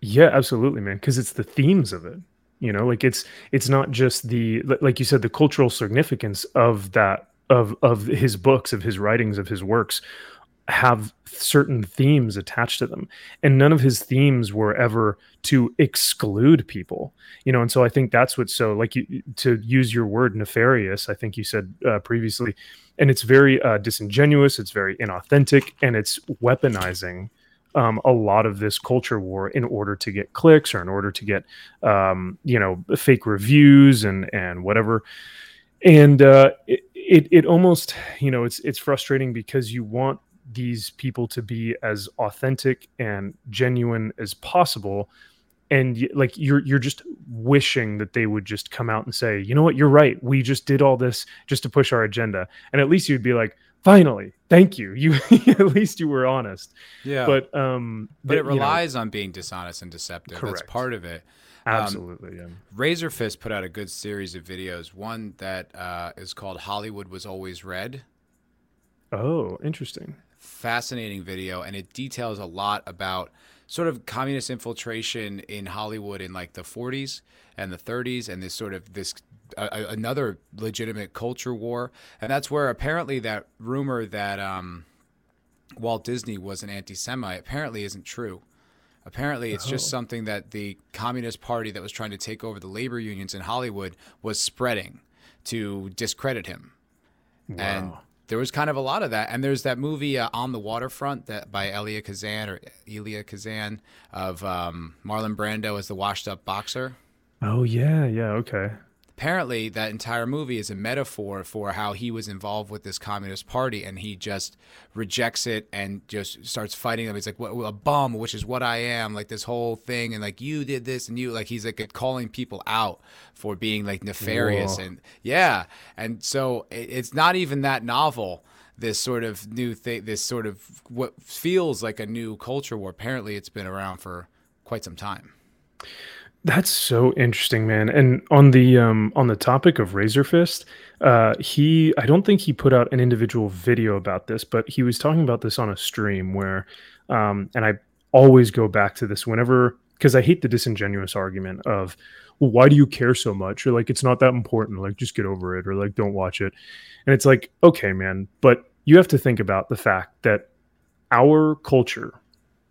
Yeah, absolutely, man, because it's the themes of it. You know, like it's it's not just the like you said the cultural significance of that of of his books, of his writings, of his works have certain themes attached to them. And none of his themes were ever to exclude people you know? And so i think that's what's so like you to use your word nefarious i think you said uh, previously and it's very uh, disingenuous it's very inauthentic and it's weaponizing um, a lot of this culture war in order to get clicks or in order to get um, you know fake reviews and and whatever. And uh, it, it, it almost you know it's it's frustrating because you want these people to be as authentic and genuine as possible. And like you're you're just wishing that they would just come out and say you know what? You're right. We just did all this just to push our agenda. And at least you'd be like finally thank you. You at least you were honest. Yeah. But um but it relies know, on being dishonest and deceptive. Correct. that's part of it absolutely um, yeah razorfist put out a good series of videos. One that uh, is called hollywood was always red. Oh interesting. Fascinating video, and it details a lot about sort of communist infiltration in Hollywood in like the 40s and the 30s, and this sort of this uh, another legitimate culture war, and that's where apparently that rumor that um, Walt Disney was an anti-Semite apparently isn't true. Apparently, it's oh. just something that the Communist Party that was trying to take over the labor unions in Hollywood was spreading to discredit him. Wow. And there was kind of a lot of that. And there's that movie uh, On the Waterfront that by Elia Kazan or Elia Kazan of um, Marlon Brando as the washed up boxer. Oh yeah, yeah, okay apparently that entire movie is a metaphor for how he was involved with this communist party and he just rejects it and just starts fighting them. He's like well, a bum which is what i am like this whole thing and like you did this and you like he's like calling people out for being like nefarious Whoa. and yeah and so it's not even that novel this sort of new thing this sort of what feels like a new culture war. Apparently it's been around for quite some time that's so interesting, man. And on the um on the topic of Razorfist, uh he I don't think he put out an individual video about this, but he was talking about this on a stream where um and I always go back to this whenever because I hate the disingenuous argument of well, why do you care so much? Or like it's not that important, like just get over it, or like don't watch it. And it's like, okay, man, but you have to think about the fact that our culture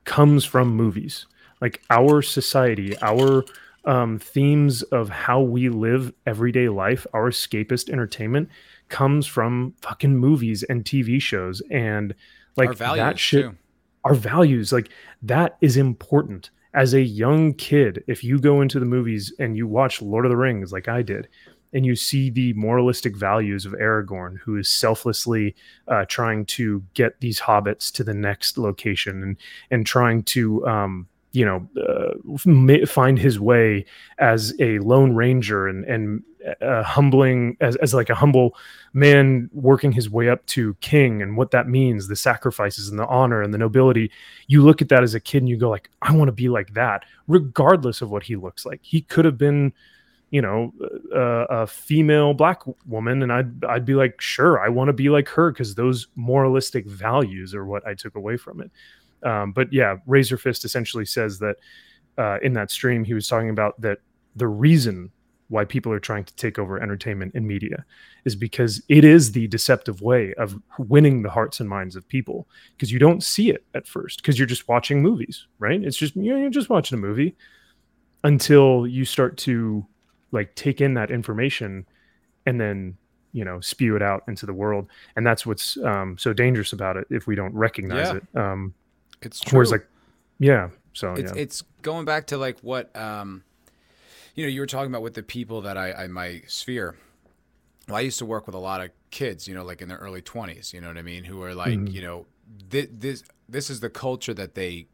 comes from movies like our society, our um, themes of how we live everyday life, our escapist entertainment comes from fucking movies and TV shows and like that shit. Too. Our values, like that is important. As a young kid, if you go into the movies and you watch Lord of the Rings, like I did, and you see the moralistic values of Aragorn, who is selflessly uh, trying to get these hobbits to the next location and and trying to um, you know uh, find his way as a lone ranger and and uh, humbling as, as like a humble man working his way up to king and what that means the sacrifices and the honor and the nobility. You look at that as a kid and you go like i want to be like that regardless of what he looks like. He could have been you know a, a female black woman and i'd i'd be like sure i want to be like her because those moralistic values are what i took away from it um, but yeah, Razorfist essentially says that uh, in that stream he was talking about that the reason why people are trying to take over entertainment and media is because it is the deceptive way of winning the hearts and minds of people because you don't see it at first because you're just watching movies right? It's just you're just watching a movie until you start to like take in that information and then you know spew it out into the world. And that's what's um, so dangerous about it if we don't recognize yeah. it. Um, it's true. Whereas like, yeah. So it's, yeah. it's going back to like what, um, you know, you were talking about with the people that I, I my sphere. Well, I used to work with a lot of kids, you know, like in their early twenties, you know what I mean? Who are like, mm-hmm. you know, th- this, this is the culture that they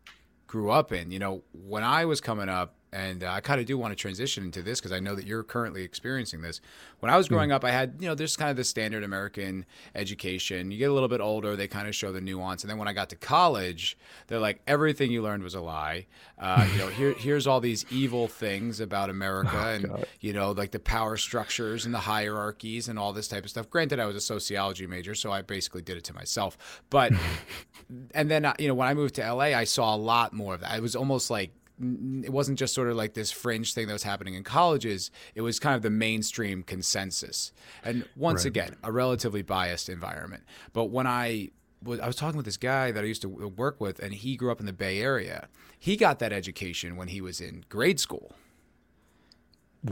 grew up in. You know, when I was coming up, and uh, I kind of do want to transition into this because I know that you're currently experiencing this. When I was growing mm. up, I had you know there's kind of the standard American education. You get a little bit older, they kind of show the nuance, and then when I got to college, they're like everything you learned was a lie. Uh, you know, here here's all these evil things about America, oh, and God. you know like the power structures and the hierarchies and all this type of stuff. Granted, I was a sociology major, so I basically did it to myself. But and then uh, you know when I moved to LA, I saw a lot more of that. It was almost like it wasn't just sort of like this fringe thing that was happening in colleges. It was kind of the mainstream consensus. And once right. again, a relatively biased environment. But when I was, I was talking with this guy that I used to work with, and he grew up in the Bay Area. He got that education when he was in grade school.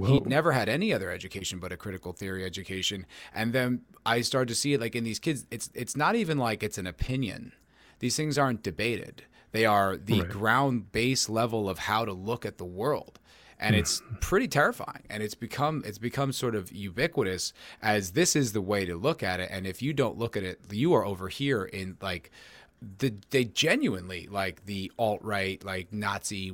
He'd never had any other education but a critical theory education. And then I started to see it like in these kids. It's it's not even like it's an opinion. These things aren't debated they are the right. ground base level of how to look at the world. And it's hmm. pretty terrifying. And it's become it's become sort of ubiquitous as this is the way to look at it. And if you don't look at it, you are over here in like the they genuinely like the alt right, like Nazi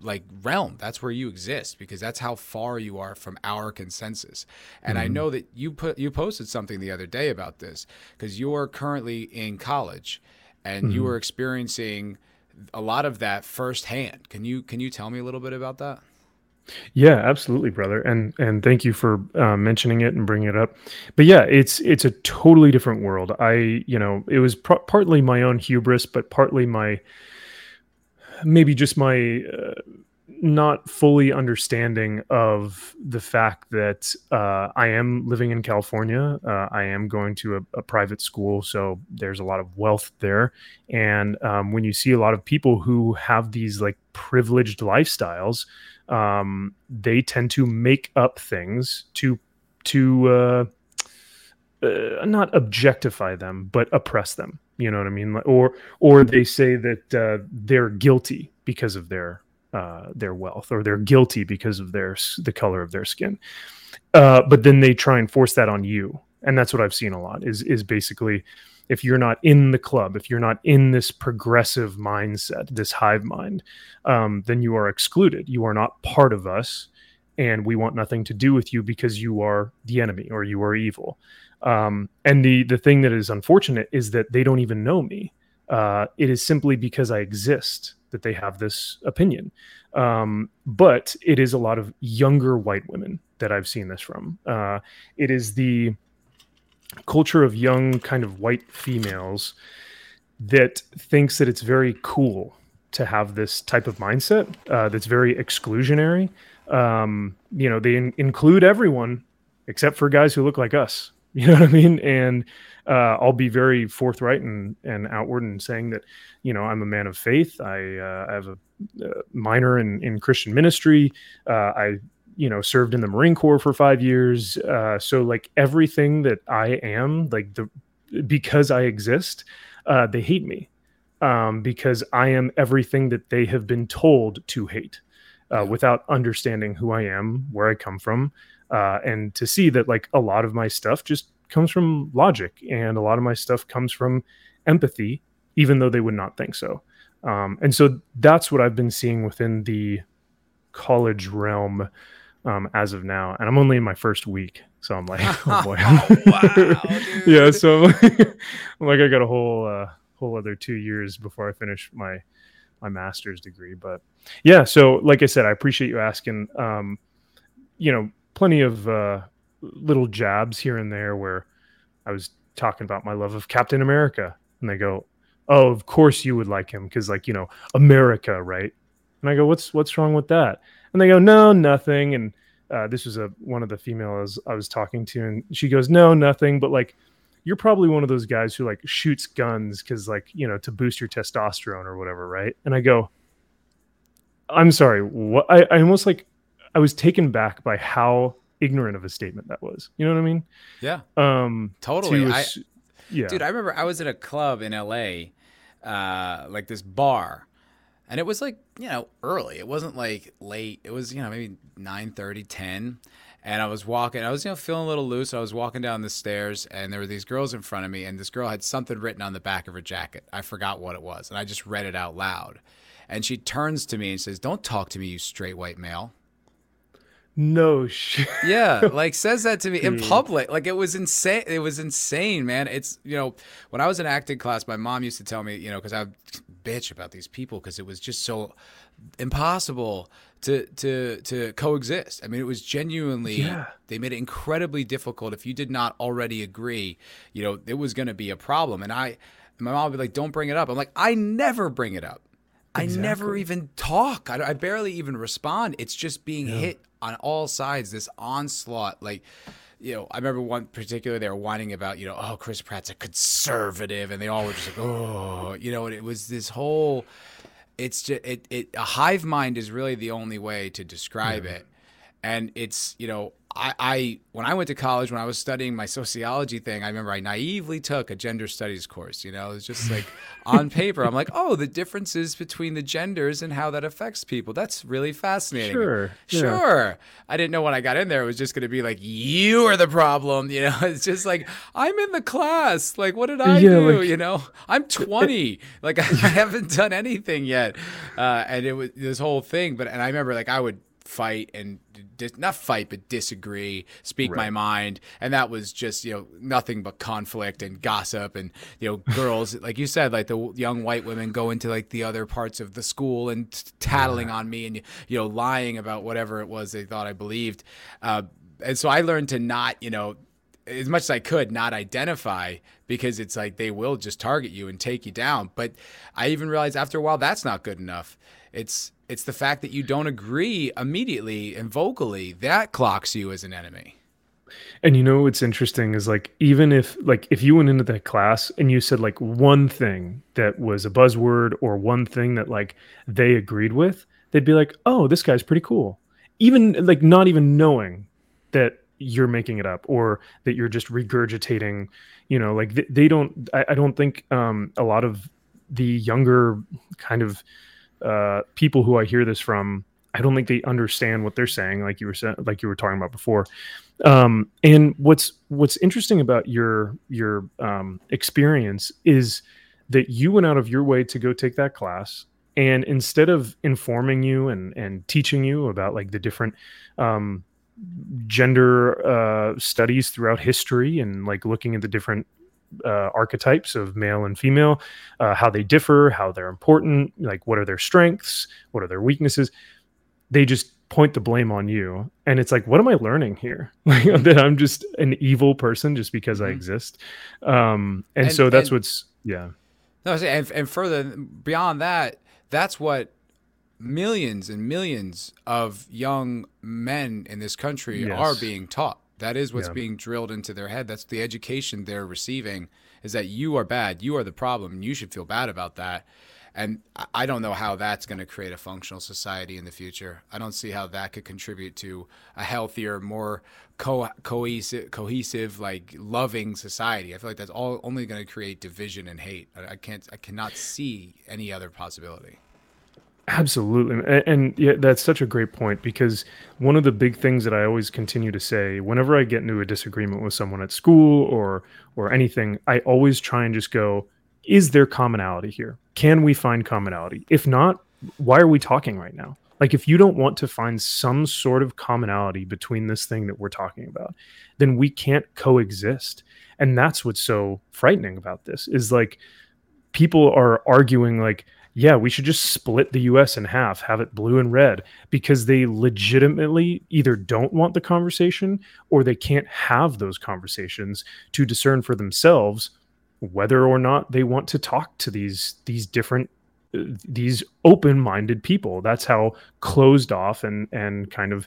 like realm that's where you exist because that's how far you are from our consensus and mm-hmm. i know that you put you posted something the other day about this because you're currently in college and mm-hmm. you were experiencing a lot of that firsthand. Can you can you tell me a little bit about that? Yeah, absolutely, brother, and and thank you for uh, mentioning it and bringing it up. But yeah, it's it's a totally different world. I you know it was pr- partly my own hubris, but partly my maybe just my uh, not fully understanding of the fact that uh, I am living in California. Uh, I am going to a, a, private school, so there's a lot of wealth there. And um, when you see a lot of people who have these like privileged lifestyles, um, they tend to make up things to to uh, uh not objectify them, but oppress them. You know what I mean? Or or they say that uh, they're guilty because of their uh, their wealth or they're guilty because of their the color of their skin. Uh, but then they try and force that on you, and that's what I've seen a lot. Is is basically if you're not in the club, if you're not in this progressive mindset, this hive mind, um, then you are excluded. You are not part of us, and we want nothing to do with you because you are the enemy or you are evil. Um, and the the thing that is unfortunate is that they don't even know me. Uh, it is simply because I exist that they have this opinion. Um, but it is a lot of younger white women that I've seen this from. Uh, it is the culture of young, kind of white females that thinks that it's very cool to have this type of mindset uh, that's very exclusionary. Um, you know, they in- include everyone except for guys who look like us. You know what I mean? And uh, I'll be very forthright and, and outward in saying that, you know, I'm a man of faith. I, uh, I have a uh, minor in, in Christian ministry. Uh, I, you know, served in the Marine Corps for five years. Uh, so like everything that I am, like the because I exist, uh, they hate me um, because I am everything that they have been told to hate. Uh, without understanding who I am, where I come from, uh, and to see that like a lot of my stuff just comes from logic and a lot of my stuff comes from empathy, even though they would not think so. Um, and so that's what I've been seeing within the college realm um, as of now. And I'm only in my first week. So I'm like, oh boy. wow, yeah. So I'm like, I'm like, I got a whole, uh, whole other two years before I finish my, my master's degree. But yeah, so like I said, I appreciate you asking. Um, you know, plenty of uh, little jabs here and there where I was talking about my love of Captain America, and they go, "Oh, of course you would like him because, like, you know, America, right?" And I go, "What's what's wrong with that?" And they go, "No, nothing." And uh, this was a one of the females I was talking to, and she goes, "No, nothing." But like, you're probably one of those guys who like shoots guns because, like, you know, to boost your testosterone or whatever, right? And I go, "I'm sorry, what?" I, I almost like I was taken back by how ignorant of a statement that was. You know what I mean? Yeah. Um, totally. to I, yeah. Dude, I remember I was at a club in LA, uh, like this bar, and it was like, you know, early. It wasn't like late. It was, you know, maybe 9 30, 10. And I was walking, I was, you know, feeling a little loose. I was walking down the stairs, and there were these girls in front of me, and this girl had something written on the back of her jacket. I forgot what it was, and I just read it out loud. And she turns to me and says, Don't talk to me, you straight white male. No shit. Yeah, like says that to me in public. Like it was insane. It was insane, man. It's you know when I was in acting class, my mom used to tell me, you know, because I bitch about these people because it was just so impossible to to to coexist. I mean, it was genuinely Yeah. they made it incredibly difficult. If you did not already agree, you know, it was going to be a problem. And I, my mom would be like, "Don't bring it up." I'm like, I never bring it up. I never even talk. I, I barely even respond. It's just being hit on all sides. This onslaught, like, you know, I remember one particular they were whining about, you know, oh, Chris Pratt's a conservative, and they all were just like, oh, you know, and it was this whole. It's just it, it a hive mind is really the only way to describe it, and it's you know. I, I when I went to college when I was studying my sociology thing I remember I naively took a gender studies course you know? It's just like on paper I'm like oh the differences between the genders and how that affects people. That's really fascinating. Sure, yeah. sure. I didn't know when I got in there it was just going to be like you are the problem you know? It's just like I'm in the class. Like what did I Yeah, do? like- you know? I'm 20 like I haven't done anything yet. Uh, and it was this whole thing but and I remember like I would fight and dis- not fight but disagree speak my mind and that was just you know nothing but conflict and gossip and you know girls like you said like the young white women go into like the other parts of the school and tattling on me and you know lying about whatever it was they thought I believed uh, and so I learned to not you know as much as I could not identify because it's like they will just target you and take you down. But I even realized after a while that's not good enough. It's it's the fact that you don't agree immediately and vocally that clocks you as an enemy. And you know what's interesting is like even if like if you went into that class and you said like one thing that was a buzzword or one thing that like they agreed with, they'd be like, "Oh, this guy's pretty cool." Even like not even knowing that you're making it up or that you're just regurgitating, you know, like they, they don't I, I don't think um a lot of the younger kind of uh people who I hear this from I don't think they understand what they're saying, like you were saying, like you were talking about before. Um, and what's what's interesting about your your um, experience is that you went out of your way to go take that class, and instead of informing you and and teaching you about like the different um, gender uh, studies throughout history and like looking at the different uh, archetypes of male and female, uh, how they differ, how they're important, like what are their strengths, what are their weaknesses. They just point the blame on you, and it's like, what am I learning here? Like that I'm just an evil person just because I Mhm. exist. Um, and, And- so that's and- what's yeah, No, and, and further beyond that, that's what millions and millions of young men in this country Yes. are being taught. That is what's Yeah. being drilled into their head. That's the education they're receiving is that you are bad, you are the problem, you should feel bad about that. and I don't know how that's going to create a functional society in the future. I don't see how that could contribute to a healthier, more co- cohesive, cohesive, like loving society. I feel like that's all only going to create division and hate. I, I can't, I cannot see any other possibility. Absolutely. And, and, yeah, that's such a great point because one of the big things that I always continue to say whenever I get into a disagreement with someone at school or or anything, I always try and just go, is there commonality here? Can we find commonality? If not, why are we talking right now? Like if you don't want to find some sort of commonality between this thing that we're talking about, then we can't coexist. And that's what's so frightening about this is like people are arguing like yeah, we should just split the US in half, have it blue and red, because they legitimately either don't want the conversation or they can't have those conversations to discern for themselves whether or not they want to talk to these these different uh, these open-minded people. That's how closed off and and kind of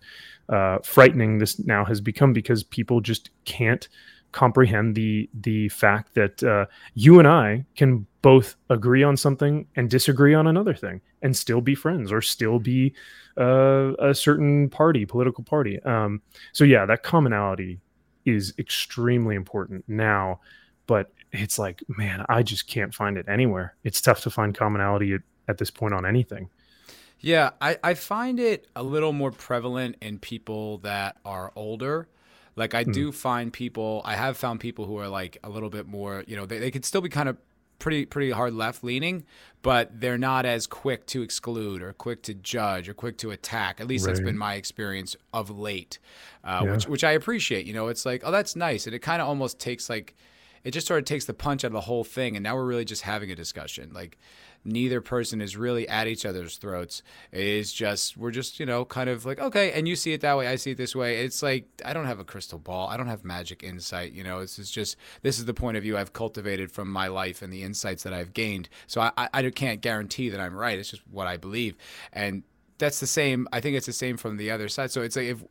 uh, frightening this now has become because people just can't comprehend the the fact that uh, you and I can both agree on something and disagree on another thing and still be friends or still be uh, a certain party political party. Um, so yeah that commonality is extremely important now but it's like man i just can't find it anywhere. It's tough to find commonality at, at this point on anything. Yeah I, I find it a little more prevalent in people that are older. Like i mm. do find people i have found people who are like a little bit more you know they, they could still be kind of pretty pretty hard left leaning but they're not as quick to exclude or quick to judge or quick to attack at least right. that's been my experience of late uh, yeah. which which i appreciate you know it's like oh that's nice and it kind of almost takes like it just sort of takes the punch out of the whole thing. And now we're really just having a discussion. Like neither person is really at each other's throats. It's just we're just you know kind of like okay, and you see it that way, I see it this way. It's like I don't have a crystal ball. I don't have magic insight. You know, this is just this is the point of view I've cultivated from my life and the insights that I've gained. So I, I, I can't guarantee that I'm right. It's just what I believe, and that's the same. I think it's the same from the other side. So it's like if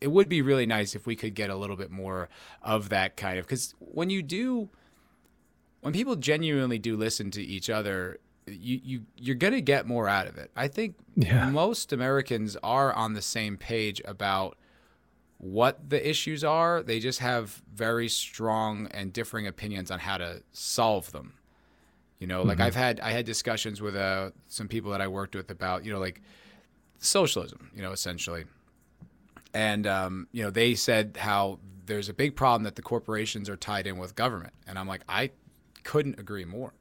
it would be really nice if we could get a little bit more of that kind of because when you do when people genuinely do listen to each other you, you you're gonna get more out of it i think yeah. most americans are on the same page about what the issues are they just have very strong and differing opinions on how to solve them you know like mm-hmm. i've had i had discussions with uh, some people that i worked with about you know like socialism you know essentially and um, you know they said how there's a big problem that the corporations are tied in with government, and I'm like, I couldn't agree more.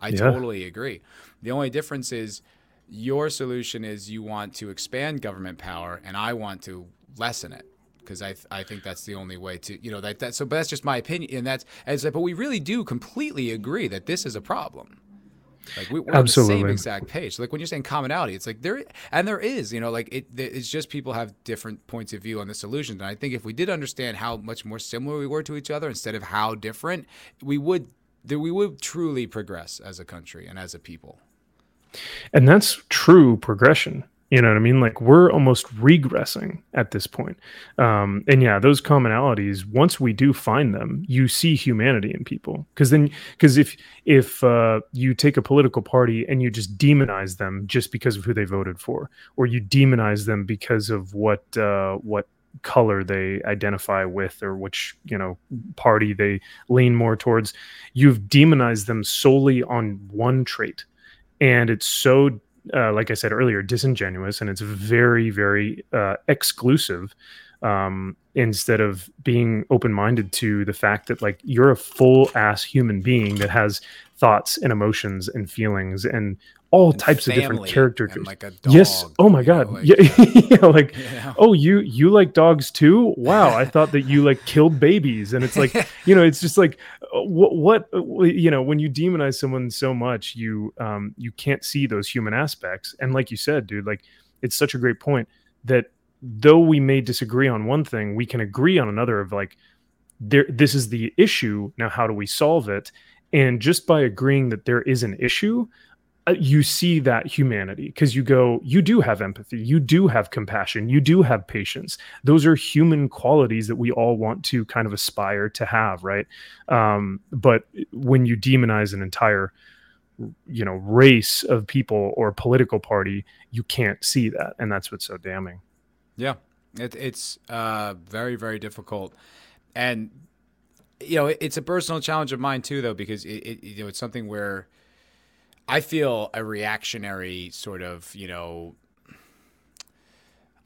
I yeah. totally agree. The only difference is your solution is you want to expand government power, and I want to lessen it because I, th- I think that's the only way to you know that that so but that's just my opinion and that's as but we really do completely agree that this is a problem like we, are Absolutely. on the same exact page. Like when you're saying commonality, it's like there and there is, you know, like it, it's just people have different points of view on the solutions. And I think if we did understand how much more similar we were to each other instead of how different, we would we would truly progress as a country and as a people. And that's true progression. You know what I mean? Like we're almost regressing at this point. Um, and yeah, those commonalities, once we do find them, you see humanity in people. Because then, because if if uh, you take a political party and you just demonize them just because of who they voted for, or you demonize them because of what uh, what color they identify with or which you know party they lean more towards, you've demonized them solely on one trait, and it's so uh, like I said earlier, disingenuous and it's very, very uh, exclusive um, instead of being open minded to the fact that like you're a full ass human being that has thoughts and emotions and feelings and all and types of different characters. Like dog, yes. Oh my god. Know, like, yeah. yeah. Like, yeah. oh, you you like dogs too? Wow. I thought that you like killed babies, and it's like you know, it's just like what what you know when you demonize someone so much, you um you can't see those human aspects. And like you said, dude, like it's such a great point that though we may disagree on one thing, we can agree on another. Of like, there, this is the issue. Now, how do we solve it? And just by agreeing that there is an issue, uh, you see that humanity because you go you do have empathy you do have compassion you do have patience. Those are human qualities that we all want to kind of aspire to have right? Um, but when you demonize an entire you know race of people or political party you can't see that and that's what's so damning. Yeah. It, it's uh, very very difficult. And you know it's a personal challenge of mine too though because it, it you know it's something where i feel a reactionary sort of you know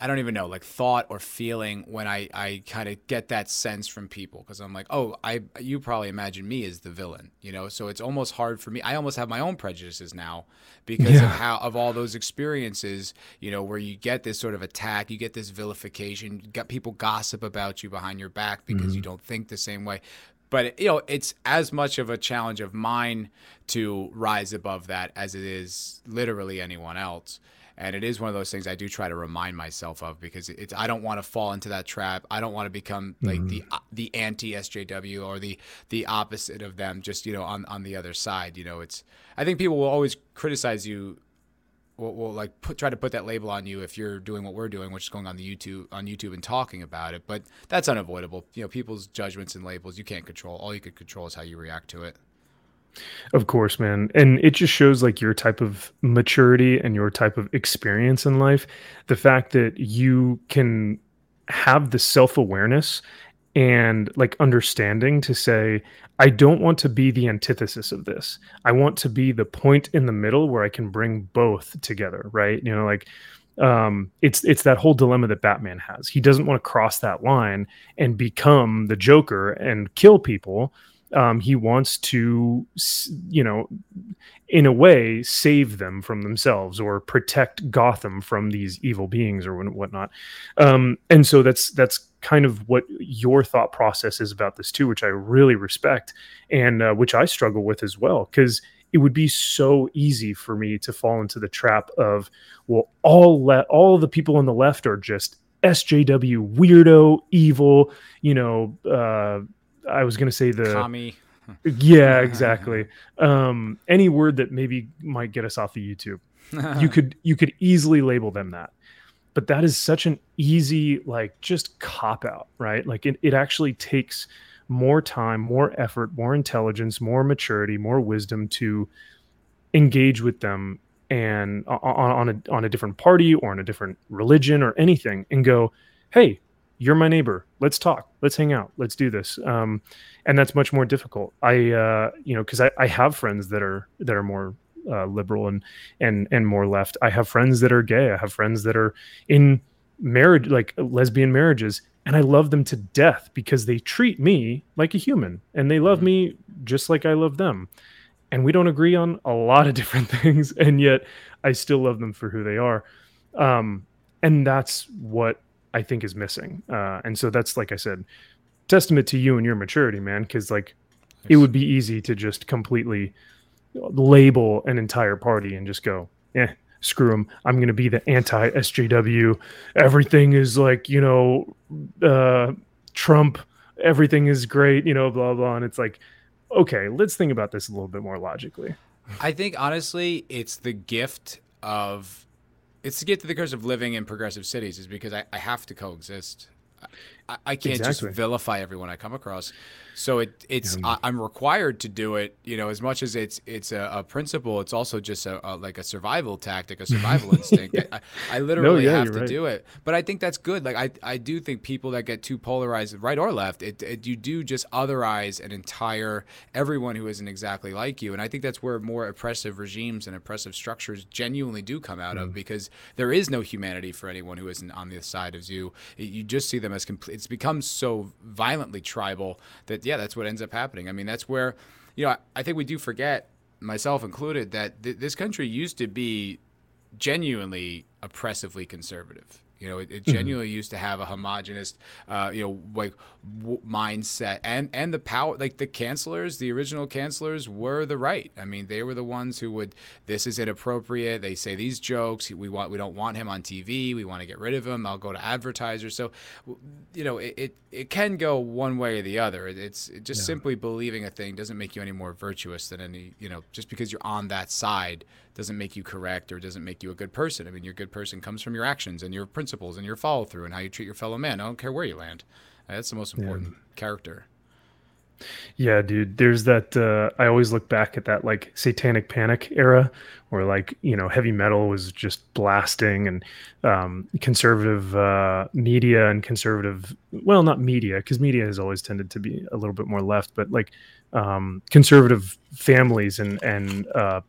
I don't even know, like thought or feeling when I, I kind of get that sense from people because I'm like, oh, I you probably imagine me as the villain, you know. So it's almost hard for me. I almost have my own prejudices now because yeah. of how of all those experiences, you know, where you get this sort of attack, you get this vilification, got people gossip about you behind your back because mm-hmm. you don't think the same way. But you know, it's as much of a challenge of mine to rise above that as it is literally anyone else and it is one of those things I do try to remind myself of because it's I don't want to fall into that trap. I don't want to become like mm-hmm. the the anti SJW or the the opposite of them. Just you know on on the other side. You know, it's I think people will always criticize you. Will, will like put try to put that label on you if you're doing what we're doing, which is going on the YouTube on YouTube and talking about it. But that's unavoidable. You know, people's judgments and labels you can't control. All you can control is how you react to it. Of course, man. And it just shows like your type of maturity and your type of experience in life. The fact that you can have the self awareness and like understanding to say, I don't want to be the antithesis of this. I want to be the point in the middle where I can bring both together, right? You know, like um it's it's that whole dilemma that batman has he doesn't want to cross that line and become the joker and kill people um, he wants to, you know, in a way, save them from themselves or protect Gotham from these evil beings or whatnot. Um, and so that's that's kind of what your thought process is about this too, which I really respect and uh, which I struggle with as well because it would be so easy for me to fall into the trap of well all le- all the people on the left are just SJW weirdo evil you know uh, I was going to say the Kami. Yeah, exactly. um, any word that maybe might get us off of YouTube, you could you could easily label them that. But that is such an easy like just cop out, right? Like it, it actually takes more time, more effort, more intelligence, more maturity, more wisdom to engage with them and on, on a on a different party or in a different religion or anything and go, hey, you're my neighbor. Let's talk. Let's hang out. Let's do this. Um, and that's much more difficult. I uh, you know because I, I have friends that are that are more uh, liberal and and and more left. I have friends that are gay. I have friends that are in marriage like lesbian marriages and i love them to death because they treat me like a human and they love mm-hmm. me just like i love them. And we don't agree on a lot of different things and yet i still love them for who they are. Um, and that's what I think is missing. Uh, and so that's like I said, testament to you and your maturity, man. Because like it would be easy to just completely label an entire party and just go, yeah, screw them. I'm going to be the anti SJW. Everything is like you know, uh, Trump. Everything is great, you know, blah blah. And it's like, okay, let's think about this a little bit more logically. I think honestly, it's the gift of it's to get to the curse of living in progressive cities is because I, I have to coexist. I, I can't exactly. just vilify everyone I come across. So it it's yeah. I, am required to do it. You know, as much as it's it's a, a principle, it's also just a, a, like a survival tactic, a survival instinct. I, I, literally no, yeah, have to right. do it. But I think that's good. Like I I do think people that get too polarized, right or left, it, it you do just otherize an entire everyone who isn't exactly like you. And I think that's where more oppressive regimes and oppressive structures genuinely do come out mm. of because there is no humanity for anyone who isn't on the side of you. You just see them as complete. It's become so violently tribal that yeah, that's what ends up happening. I mean, that's where, you know, I, I think we do forget, myself included, that th- this country used to be genuinely oppressively conservative. You know, it, it mm-hmm. genuinely mm-hmm. used to have a homogenous, uh, you know, like w- mindset and and the power. Like the cancelers, the original cancelers were the right. I mean, they were the ones who would. This is inappropriate. They say these jokes. We want. We don't want him on TV. We want to get rid of him. I'll go to advertisers. So, you know, it it, it can go one way or the other. It's it just yeah. simply believing a thing doesn't make you any more virtuous than any. You know, just because you're on that side doesn't make you correct or doesn't make you a good person. I mean, your good person comes from your actions and your principles and your follow through and how you treat your fellow man. I don't care where you land. That's the most important yeah. character. Yeah, dude. There's that. Uh, I always look back at that like satanic panic era where like, you know, heavy metal was just blasting and um, conservative uh, media and conservative, well, not media, because media has always tended to be a little bit more left, but like um, conservative families and, and, uh,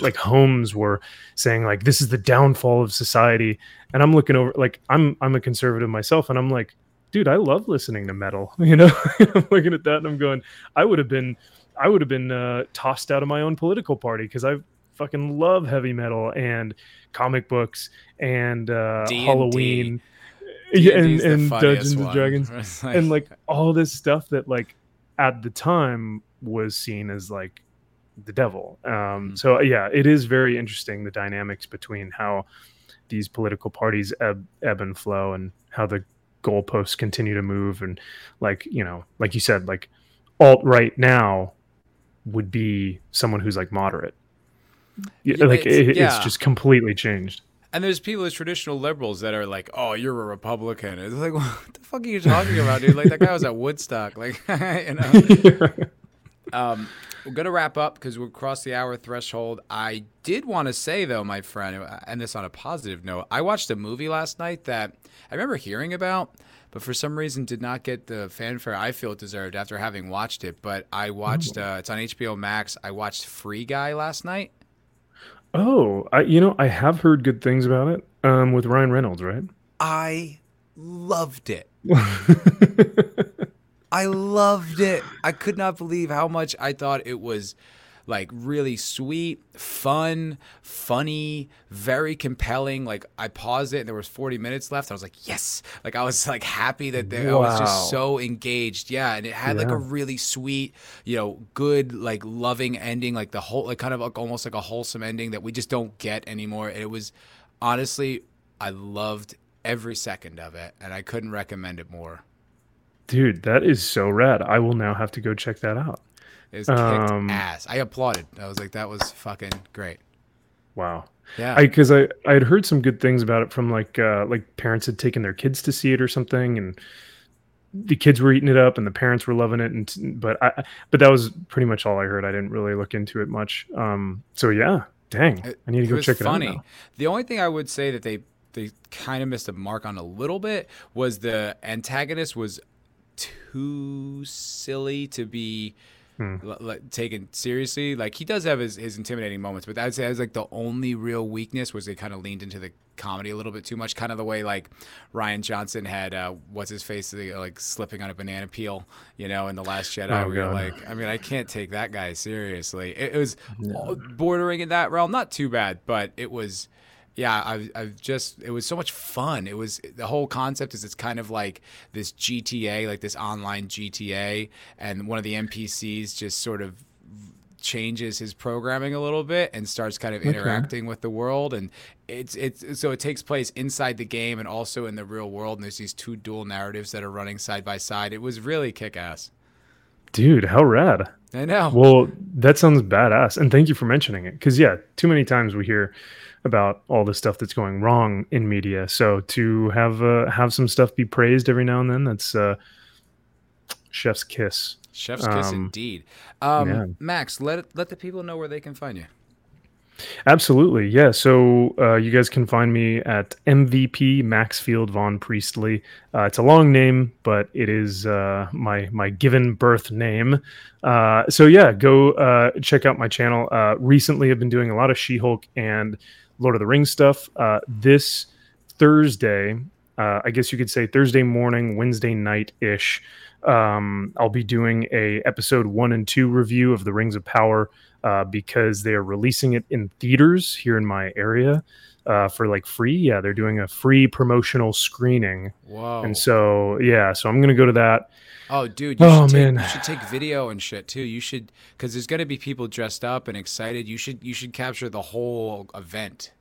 like homes were saying like this is the downfall of society and i'm looking over like i'm i'm a conservative myself and i'm like dude, I love listening to metal. You know, I'm looking at that and I'm going, I would have been, I would have been uh, tossed out of my own political party because I fucking love heavy metal and comic books and uh, Halloween. Yeah, and, and Dungeons one. and Dragons like... and like all this stuff that like at the time was seen as like the devil. Um, mm. So yeah, it is very interesting the dynamics between how these political parties ebb, ebb and flow and how the goalposts continue to move and like you know like you said like alt right now would be someone who's like moderate yeah, like it's, it, yeah. it's just completely changed and there's people as traditional liberals that are like, "Oh, you're a Republican." It's like, what the fuck are you talking about, dude? Like that guy was at Woodstock, like, you know. um, we're gonna wrap up because we've crossed the hour threshold. I did want to say though, my friend, and this on a positive note, I watched a movie last night that I remember hearing about, but for some reason did not get the fanfare I feel it deserved after having watched it. But I watched uh, it's on HBO Max. I watched Free Guy last night. Oh, I you know I have heard good things about it. Um, with Ryan Reynolds, right? I loved it. I loved it. I could not believe how much I thought it was like really sweet, fun, funny, very compelling. Like I paused it and there was 40 minutes left. I was like, yes. Like I was like happy that they, wow. I was just so engaged. Yeah. And it had yeah. like a really sweet, you know, good, like loving ending, like the whole, like kind of like almost like a wholesome ending that we just don't get anymore. And it was honestly, I loved every second of it and I couldn't recommend it more. Dude, that is so rad. I will now have to go check that out. It kicked um, ass. I applauded. I was like, that was fucking great. Wow. Yeah. Because I, I, I had heard some good things about it from like uh, like parents had taken their kids to see it or something, and the kids were eating it up and the parents were loving it. And but I but that was pretty much all I heard. I didn't really look into it much. Um. So yeah. Dang. I need to go check funny. it out. Funny. The only thing I would say that they they kind of missed a mark on a little bit was the antagonist was too silly to be hmm. l- l- taken seriously. Like he does have his, his intimidating moments, but I'd say that's like the only real weakness was they kind of leaned into the comedy a little bit too much, kind of the way like Rian Johnson had uh, what's his face like slipping on a banana peel, you know, in the Last Jedi. Oh, where like, I mean, I can't take that guy seriously. It, it was no. bordering in that realm, not too bad, but it was yeah, I've, I've just, it was so much fun. It was, the whole concept is it's kind of like this GTA, like this online GTA, and one of the NPCs just sort of changes his programming a little bit and starts kind of interacting okay. with the world. And it's it's so it takes place inside the game and also in the real world. And there's these two dual narratives that are running side by side. It was really kick-ass. Dude how rad i know well that sounds badass and thank you for mentioning it because yeah too many times we hear about all the stuff that's going wrong in media. So to have uh, have some stuff be praised every now and then, that's uh, chef's kiss. Chef's um, kiss, indeed. Um, yeah. Max, let let the people know where they can find you. Absolutely, yeah. So uh, you guys can find me at MVP Maxfield Von Priestley. Uh, it's a long name, but it is uh, my my given birth name. Uh, so yeah, go uh, check out my channel. Uh, recently, I've been doing a lot of She-Hulk and Lord of the Rings stuff. This Thursday, I guess you could say Thursday morning, Wednesday night ish. Um, I'll be doing a episode one and two review of the Rings of Power uh, because they are releasing it in theaters here in my area uh, for like free. Yeah, they're doing a free promotional screening. Wow! And so yeah, so I'm gonna go to that. Oh, dude! You oh should man, you should take video and shit too. You should because there's gonna be people dressed up and excited. You should you should capture the whole event.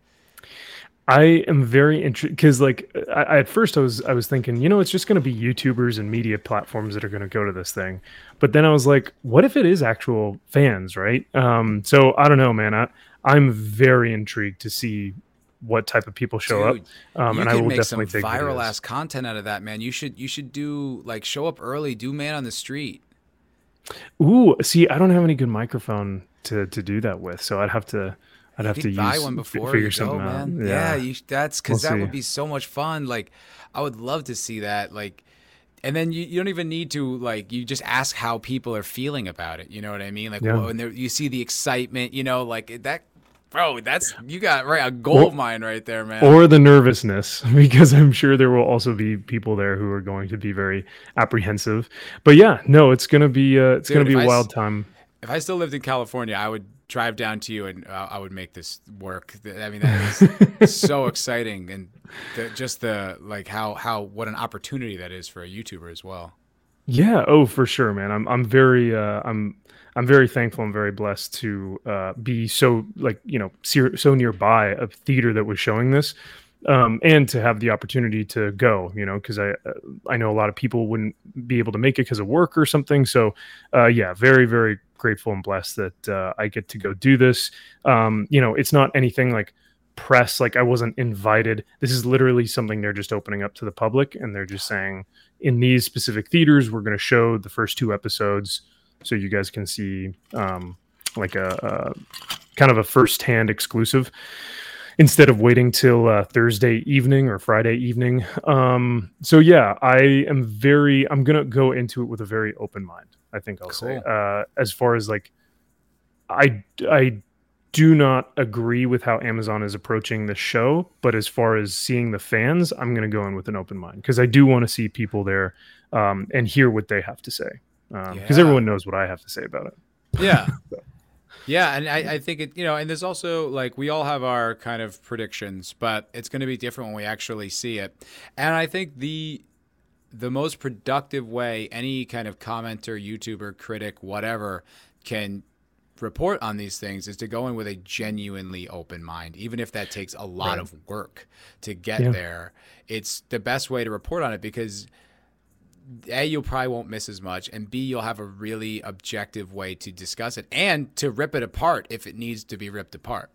I am very interested because, like, I, I, at first I was I was thinking, you know, it's just going to be YouTubers and media platforms that are going to go to this thing, but then I was like, what if it is actual fans, right? Um, so I don't know, man. I I'm very intrigued to see what type of people show Dude, up. Um, and I will definitely take viral ass content out of that, man. You should you should do like show up early, do man on the street. Ooh, see, I don't have any good microphone to to do that with, so I'd have to. I'd have to buy use one before figure you something go, out. man. Yeah, you, that's because We'll that would be so much fun. Like, I would love to see that. Like, and then you, you don't even need to like you just ask how people are feeling about it. You know what I mean? Like, Yeah. when there, you see the excitement. You know, like that. Bro, that's you got right a gold mine right there, man. or the nervousness because i'm sure there will also be people there who are going to be very apprehensive but yeah no it's gonna be uh, it's Dude, gonna be a I wild time if I still lived in California, I would drive down to you and uh, I would make this work. I mean, that is so exciting, and the, just the like how how what an opportunity that is for a YouTuber as well. yeah oh for sure man i'm i'm very uh i'm i'm very thankful i'm very blessed to uh be so like you know ser- so nearby a theater that was showing this um and to have the opportunity to go you know because i uh, i know a lot of people wouldn't be able to make it because of work or something so uh yeah very very grateful and blessed that uh, i get to go do this um you know it's not anything like press like i wasn't invited this is literally something they're just opening up to the public and they're just saying in these specific theaters we're going to show the first two episodes so you guys can see um like a, a kind of a first hand exclusive instead of waiting till uh, Thursday evening or Friday evening. Um, so yeah, I am very. I'm gonna go into it with a very open mind. I think I'll say. Uh, as far as like, I I do not agree with how Amazon is approaching the show, but as far as seeing the fans, I'm gonna go in with an open mind because I do want to see people there um, and hear what they have to say because Yeah. everyone knows what I have to say about it. Yeah. Yeah, and I, I think it, you know, and there's also like we all have our kind of predictions, but it's going to be different when we actually see it. And I think the the most productive way any kind of commenter, YouTuber, critic, whatever can report on these things is to go in with a genuinely open mind, even if that takes a lot Right. of work to get Yeah. there. It's the best way to report on it because a you'll probably won't miss as much and b you'll have a really objective way to discuss it and to rip it apart if it needs to be ripped apart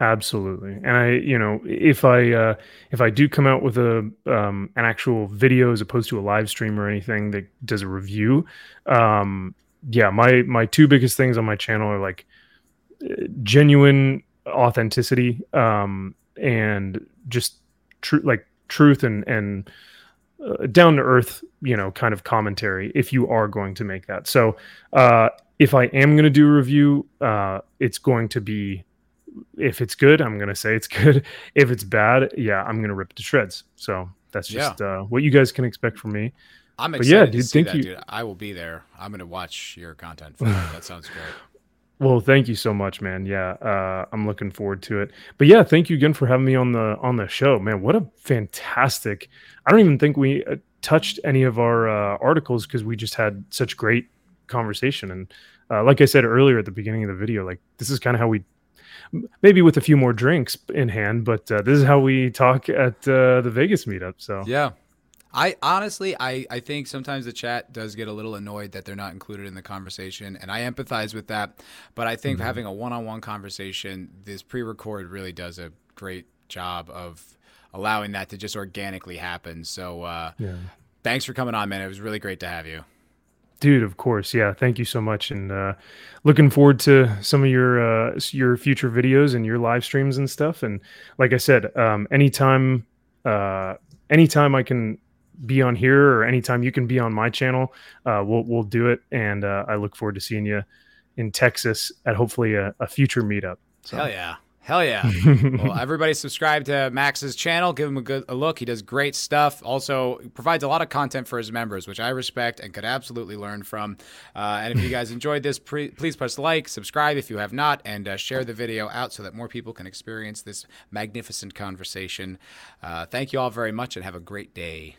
Absolutely, and I, you know, if I uh, if I do come out with a um, an actual video as opposed to a live stream or anything that does a review, um, yeah, my my two biggest things on my channel are like genuine authenticity um, and just true like truth and and uh, down to earth, you know, kind of commentary. If you are going to make that, so uh, if I am going to do a review, uh, it's going to be if it's good, I'm gonna say it's good. If it's bad, yeah, I'm gonna rip it to shreds. So that's Yeah. just uh, what you guys can expect from me. i'm But excited yeah, to dude, see thank that you. dude i will be there i'm gonna watch your content for that. that sounds great Well, thank you so much, man. Yeah, uh, I'm looking forward to it. But yeah, thank you again for having me on the on the show, man. What a fantastic! I don't even think we uh, touched any of our uh, articles because we just had such great conversation. And uh, like I said earlier at the beginning of the video, like this is kind of how we, maybe with a few more drinks in hand, but uh, this is how we talk at uh, the Vegas meetup. So yeah I honestly, I, I think sometimes the chat does get a little annoyed that they're not included in the conversation, and I empathize with that. But I think having a one-on-one conversation, this pre-record really does a great job of allowing that to just organically happen. So uh, yeah. thanks for coming on, man. It was really great to have you. Dude, of course, yeah. Thank you so much, and uh, looking forward to some of your uh, your future videos and your live streams and stuff. And like I said, um, anytime, uh, anytime I can be on here, or anytime you can be on my channel, uh, we'll we'll do it. And uh, I look forward to seeing you in Texas at hopefully a, a future meetup. So. Hell yeah. Hell yeah. well, everybody subscribe to Max's channel. Give him a good a look. He does great stuff. Also, provides a lot of content for his members, which I respect and could absolutely learn from. Uh, and if you guys enjoyed this, pre- please press like, subscribe if you have not, and uh, share the video out so that more people can experience this magnificent conversation. Uh, thank you all very much and have a great day.